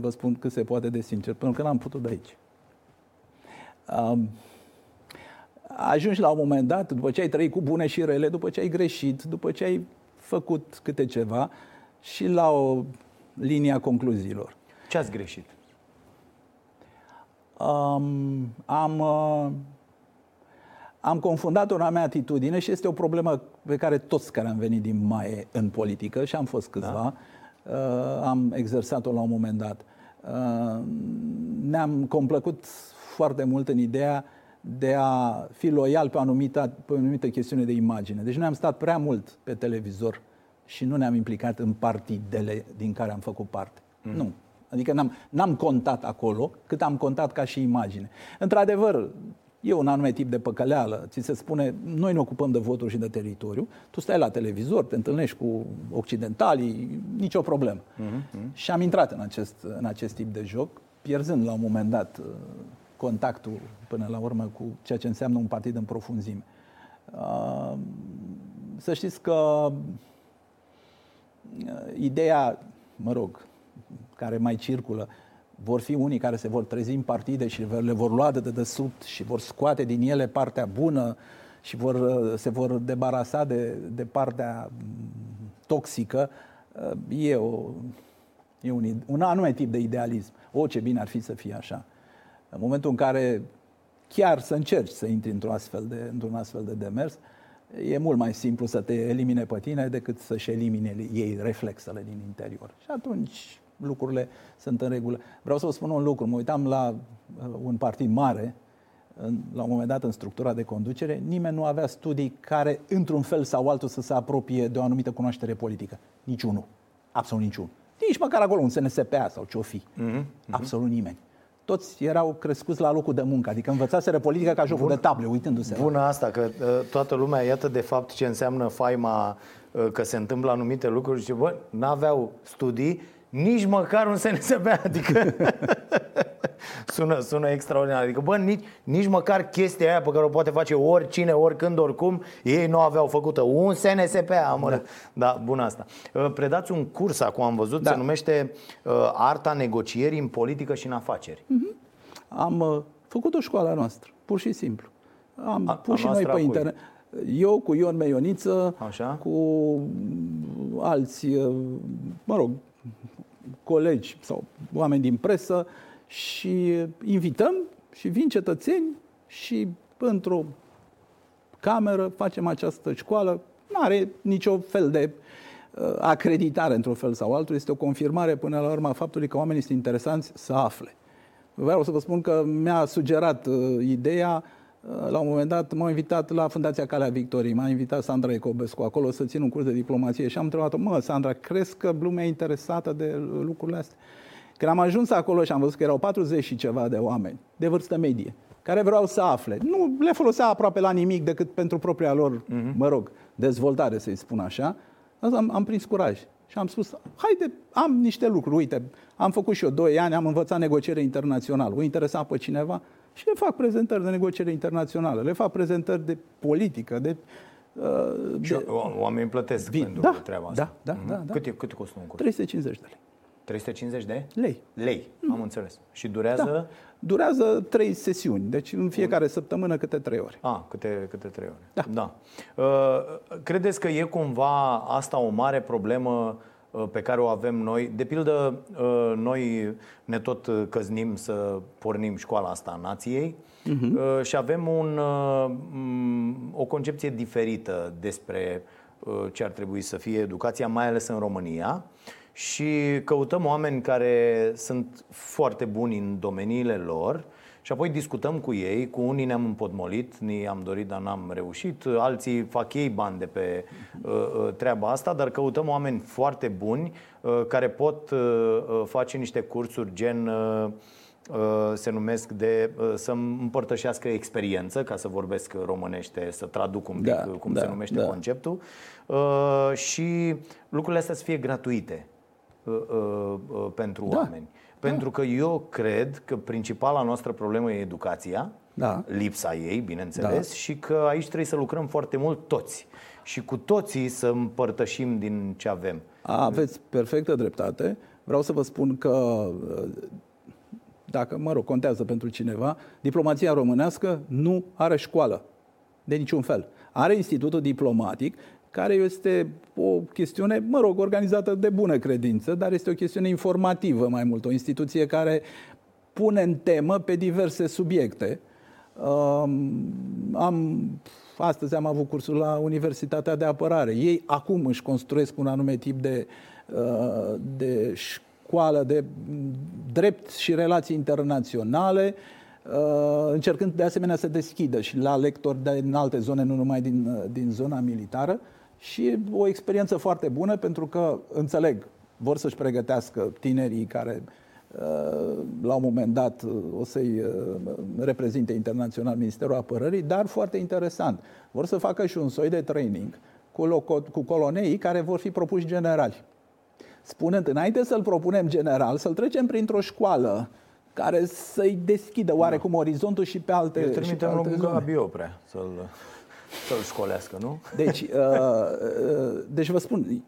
vă spun că se poate de sincer, pentru că n-am putut de aici. Um, ajungi la un moment dat, după ce ai trăit cu bune și rele, după ce ai greșit, după ce ai făcut câte ceva și la o linie a concluziilor. Ce ați greșit? Um, am uh, am confundat o mea atitudine și este o problemă pe care toți care am venit din MAE în politică, și am fost câțiva, da. uh, am exersat-o la un moment dat. Uh, ne-am complăcut foarte mult în ideea de a fi loial pe o anumită, pe o anumită chestiune de imagine. Deci noi am stat prea mult pe televizor și nu ne-am implicat în partidele din care am făcut parte. Mm. Nu. Adică n-am, n-am contat acolo cât am contat ca și imagine. Într-adevăr, E un anume tip de păcăleală. Ți se spune, noi ne ocupăm de voturi și de teritoriu, tu stai la televizor, te întâlnești cu occidentalii, nicio problemă. Uh-huh. Și am intrat în acest, în acest tip de joc, pierzând la un moment dat uh, contactul până la urmă cu ceea ce înseamnă un partid în profunzime. Uh, să știți că uh, ideea, mă rog, care mai circulă, vor fi unii care se vor trezi în partide și le vor lua de dedesubt și vor scoate din ele partea bună și vor, uh, se vor debarasa de, de partea mm, toxică, uh, e, o, e un, un anume tip de idealism. O, ce bine ar fi să fie așa. În momentul în care chiar să încerci să intri într-un astfel de, într-un astfel de demers, e mult mai simplu să te elimine pe tine decât să-și elimine ei reflexele din interior. Și atunci lucrurile sunt în regulă. Vreau să vă spun un lucru. Mă uitam la uh, un partid mare la un moment dat în structura de conducere, nimeni nu avea studii care, într-un fel sau altul, să se apropie de o anumită cunoaștere politică. Niciunul. Absolut niciunul. Nici măcar acolo un SNSPA sau ce-o fi. Mm-hmm. Absolut nimeni. Toți erau crescuți la locul de muncă, adică învățaseră politică ca jocul Bun. de table, uitându-se. Bună asta, că uh, toată lumea, iată de fapt ce înseamnă faima uh, că se întâmplă anumite lucruri și bă, n-aveau studii, nici măcar un SNSB, adică sună, sună extraordinar. Adică, bă, nici, nici măcar chestia aia pe care o poate face oricine, oricând, oricum, ei nu aveau făcută. Un SNSP, mă. Da. da, bun asta. Uh, predați un curs, acum am văzut, da. se numește uh, Arta negocierii în politică și în afaceri. Mm-hmm. Am uh, făcut o școală a noastră, pur și simplu. Am a, pus a și noi pe internet. Eu cu Ion Meioniță, Așa? cu alți, uh, mă rog, colegi sau oameni din presă și invităm și vin cetățeni și într-o cameră facem această școală. Nu are nicio fel de uh, acreditare într-un fel sau altul, este o confirmare până la urmă a faptului că oamenii sunt interesanți să afle. Vreau să vă spun că mi-a sugerat uh, ideea uh, la un moment dat m-au invitat la Fundația Calea Victoriei, m-a invitat Sandra Ecobescu acolo să țin un curs de diplomație și am întrebat-o, mă, Sandra, crezi că lumea e interesată de lucrurile astea? Când am ajuns acolo și am văzut că erau 40 și ceva de oameni de vârstă medie, care vreau să afle. Nu le folosea aproape la nimic decât pentru propria lor, uh-huh. mă rog, dezvoltare, să-i spun așa. Am, am prins curaj și am spus, haide, am niște lucruri, uite, am făcut și eu 2 ani, am învățat negociere internațională, o interesa pe cineva și le fac prezentări de negociere internațională, le fac prezentări de politică, de Uh, și de... oamenii plătesc Vin. pentru da, treaba asta. Da, da, mm-hmm. da, da. Cât, cât costă un curs? 350 de lei. 350 de lei. Lei, mm. am înțeles. Și durează? Da. Durează trei sesiuni, deci în fiecare săptămână câte trei ore. Ah, câte, câte trei ore. Da. da. Uh, credeți că e cumva asta o mare problemă uh, pe care o avem noi? De pildă, uh, noi ne tot căznim să pornim școala asta a nației uh-huh. și avem un, o concepție diferită despre ce ar trebui să fie educația, mai ales în România și căutăm oameni care sunt foarte buni în domeniile lor și apoi discutăm cu ei, cu unii ne-am împotmolit, ni-am dorit, dar n-am reușit, alții fac ei bani de pe uh, uh, treaba asta, dar căutăm oameni foarte buni uh, care pot uh, uh face niște cursuri gen uh, uh, se numesc de să împărtășească experiență, ca să vorbesc românește, să traduc un pic da, cum da, se numește da. conceptul, și lucrurile astea să fie gratuite. Uh, uh, uh, pentru da. oameni. Pentru da. că eu cred că principala noastră problemă e educația, da. lipsa ei, bineînțeles, da. și că aici trebuie să lucrăm foarte mult toți și cu toții să împărtășim din ce avem. Aveți perfectă dreptate. Vreau să vă spun că uh, dacă, mă rog, contează pentru cineva, diplomația românească nu are școală de niciun fel. Are institutul diplomatic care este o chestiune, mă rog, organizată de bună credință, dar este o chestiune informativă mai mult, o instituție care pune în temă pe diverse subiecte. Um, am, astăzi am avut cursul la Universitatea de Apărare. Ei acum își construiesc un anume tip de, uh, de școală de drept și relații internaționale, uh, încercând de asemenea să deschidă și la lectori din alte zone, nu numai din, uh, din zona militară și o experiență foarte bună pentru că, înțeleg, vor să-și pregătească tinerii care uh, la un moment dat uh, o să-i uh, reprezinte internațional Ministerul Apărării, dar foarte interesant. Vor să facă și un soi de training cu, loco- cu coloneii care vor fi propuși generali. Spunând, înainte să-l propunem general, să-l trecem printr-o școală care să-i deschidă oarecum da. orizontul și pe alte, Eu trimitem și pe alte Bioprea să-l să-l școlească, nu? Deci, uh, uh, deci vă spun,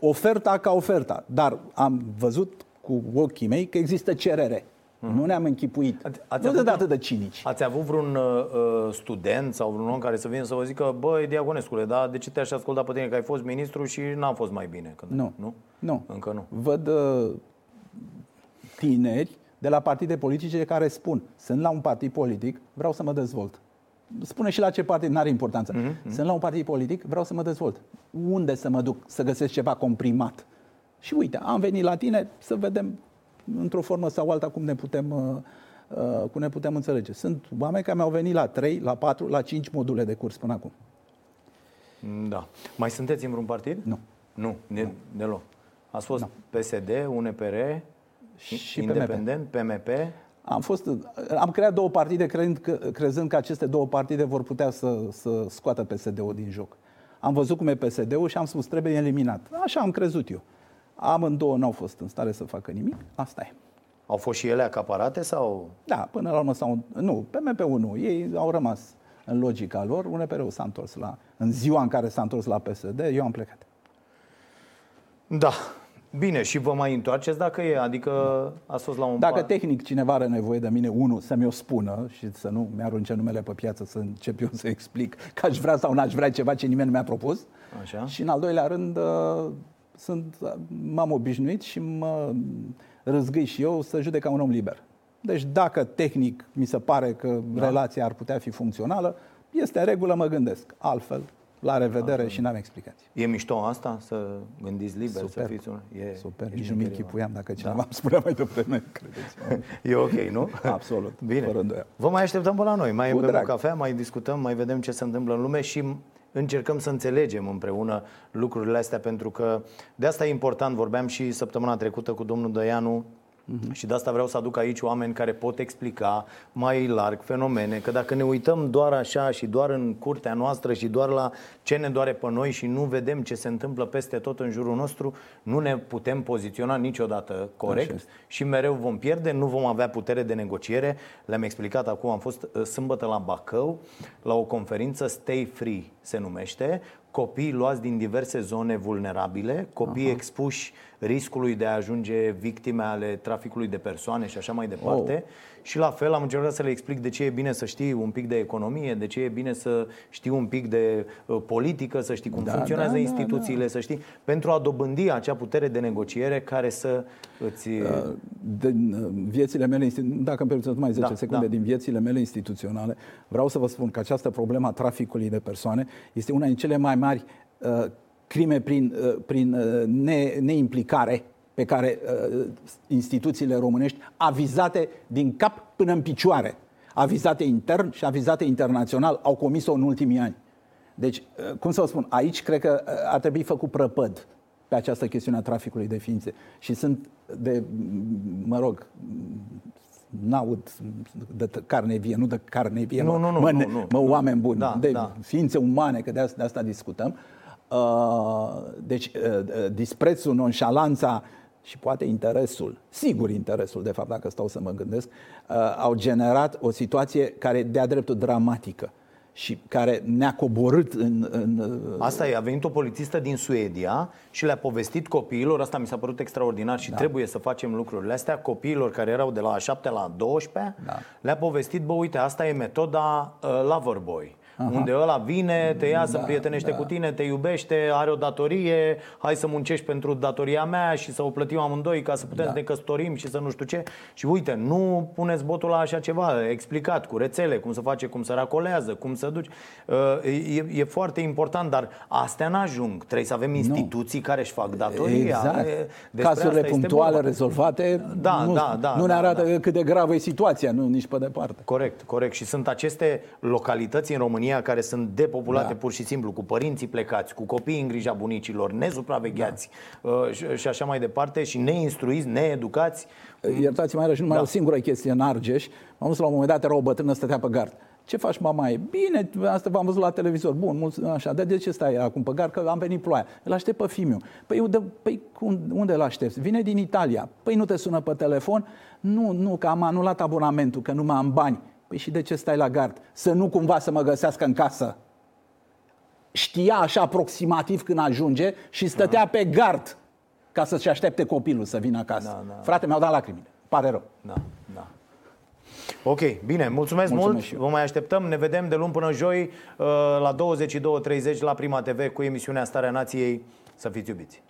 oferta ca oferta, dar am văzut cu ochii mei că există cerere. Mm. Nu ne-am închipuit. Ați, ați nu avut, de atât de cinici. Ați avut vreun uh, student sau vreun om care să vină să vă zică băi, Diagonescule, da, de ce te-aș asculta pe tine că ai fost ministru și n-am fost mai bine? Când, nu. nu. Nu? Încă nu. Văd uh, tineri de la partide politice care spun sunt la un partid politic, vreau să mă dezvolt spune și la ce partid, nu are importanță. Mm-hmm. Sunt la un partid politic, vreau să mă dezvolt. Unde să mă duc să găsesc ceva comprimat? Și uite, am venit la tine să vedem într-o formă sau alta cum ne putem uh, uh, cum ne putem înțelege. Sunt oameni care mi-au venit la 3, la 4, la 5 module de curs până acum. Da. Mai sunteți în vreun partid? Nu. Nu, de, deloc. Ați fost PSD, UNPR, Și Independent, PMP. Am, fost, am creat două partide crezând că, crezând că aceste două partide vor putea să, să scoată PSD-ul din joc. Am văzut cum e PSD-ul și am spus trebuie eliminat. Așa am crezut eu. Amândouă n-au fost în stare să facă nimic, asta e. Au fost și ele acaparate sau? Da, până la urmă s-au... Nu, PMP-ul nu. Ei au rămas în logica lor. UNPR-ul s-a întors la... În ziua în care s-a întors la PSD, eu am plecat. Da. Bine, și vă mai întoarceți dacă e? Adică ați fost la un... Dacă par- tehnic cineva are nevoie de mine, unul, să-mi o spună și să nu mi-arunce numele pe piață să încep eu să explic că aș vrea sau n-aș vrea ceva ce nimeni nu mi-a propus. Așa. Și în al doilea rând, uh, sunt, m-am obișnuit și mă răzgâi și eu să judec ca un om liber. Deci dacă tehnic mi se pare că da. relația ar putea fi funcțională, este în regulă, mă gândesc. Altfel, la revedere da. și n-am explicații. E mișto asta, să gândiți liber, Super. să fiți un... E, Super, e nici nu mi șmecherie, închipuiam dacă cineva îmi spunea mai devreme, credeți E ok, nu? Absolut, Bine. fără îndoială. Vă mai așteptăm pe la noi. Mai Cu bem o drag. cafea, mai discutăm, mai vedem ce se întâmplă în lume și încercăm să înțelegem împreună lucrurile astea pentru că de asta e important, vorbeam și săptămâna trecută cu domnul Dăianu și de asta vreau să aduc aici oameni care pot explica mai larg fenomene, că dacă ne uităm doar așa și doar în curtea noastră și doar la ce ne doare pe noi și nu vedem ce se întâmplă peste tot în jurul nostru, nu ne putem poziționa niciodată corect Așa este. și mereu vom pierde, nu vom avea putere de negociere. Le-am explicat acum, am fost uh, sâmbătă la Bacău, la o conferință Stay Free se numește, copii luați din diverse zone vulnerabile, copii uh-huh. expuși riscului de a ajunge victime ale traficului de persoane și așa mai departe. Oh. Și la fel am încercat să le explic de ce e bine să știi un pic de economie, de ce e bine să știi un pic de uh, politică, să știi cum Da, funcționează da, da, instituțiile, să știi, pentru a dobândi acea putere de negociere care să îți... din uh, viețile mele, institu- dacă îmi permiteți numai 10 Da, secunde, da. din viețile mele instituționale, vreau să vă spun că această problemă a traficului de persoane este una din cele mai mari uh, crime prin, uh, prin uh, ne, neimplicare pe care uh, instituțiile românești, avizate din cap până în picioare, avizate intern și avizate internațional, au comis-o în ultimii ani. Deci, uh, cum să vă spun, aici cred că uh, ar trebui făcut prăpăd pe această chestiune a traficului de ființe. Și sunt de, mă rog, n-aud de t- carne vie, nu de carne vie, Nu, mă, nu, nu, mă, nu, ne- nu. mă oameni buni, Da, de da. ființe umane, că de asta, de asta discutăm. Uh, deci, uh, uh, disprețul, nonșalanța și poate interesul, sigur interesul, de fapt, dacă stau să mă gândesc, uh, au generat o situație care de-a dreptul dramatică și care ne-a coborât în, în uh, Asta e, a venit o polițistă din Suedia și le-a povestit copiilor, asta mi s-a părut extraordinar și da. trebuie să facem lucrurile astea, copiilor care erau de la a 7 la a 12, Da. le-a povestit, bă, uite, asta e metoda uh, Loverboy. Unde ăla vine, te ia, se prietenește cu tine, te iubește, are o datorie, hai să muncești pentru datoria mea și să o plătim amândoi ca să putem da. să ne căsătorim și să nu știu ce. Și uite, nu puneți botul la așa ceva, explicat, cu rețele, cum să face, cum să racolează, cum să duci. Uh, E, e foarte important, dar astea n-ajung. Trebuie să avem instituții care își fac datoria. Exact. E- despre Cazurile asta este punctuale vorba. rezolvate Da, nu, da, da, nu ne da, arată da. cât de gravă e situația, nu nici pe departe. Corect, corect. Și sunt aceste localități în România care sunt depopulate Da. pur și simplu cu părinții plecați, cu copiii în grija bunicilor, nesupravegheați Da. uh, și, și așa mai departe și neinstruiți, needucați. Iertați-mă, iarăși numai Da. o singură chestie în Argeș. M-am dus la un moment dat, era o bătrână, stătea pe gard. Ce faci, mama? E bine, asta v-am văzut la televizor. Bun, mulți, așa. De, de ce stai acum pe gard? Că am venit ploaia. Îl aștept pe fiul meu. Păi, unde, păi cum, unde îl aștepți? Vine din Italia. Păi nu te sună pe telefon? Nu, nu, că am anulat abonamentul, că nu mai am bani. Păi și de ce stai la gard? Să nu cumva să mă găsească în casă. Știa așa aproximativ când ajunge și stătea pe gard ca să-și aștepte copilul să vină acasă. Da, da. Frate, mi-au dat lacrimile. Pare rău. Da, da. Ok, bine, mulțumesc, Mulțumesc mult. și eu. Vă mai așteptăm. Ne vedem de luni până joi uh, la 22.30 la Prima TV cu emisiunea Starea Nației. Să fiți iubiți.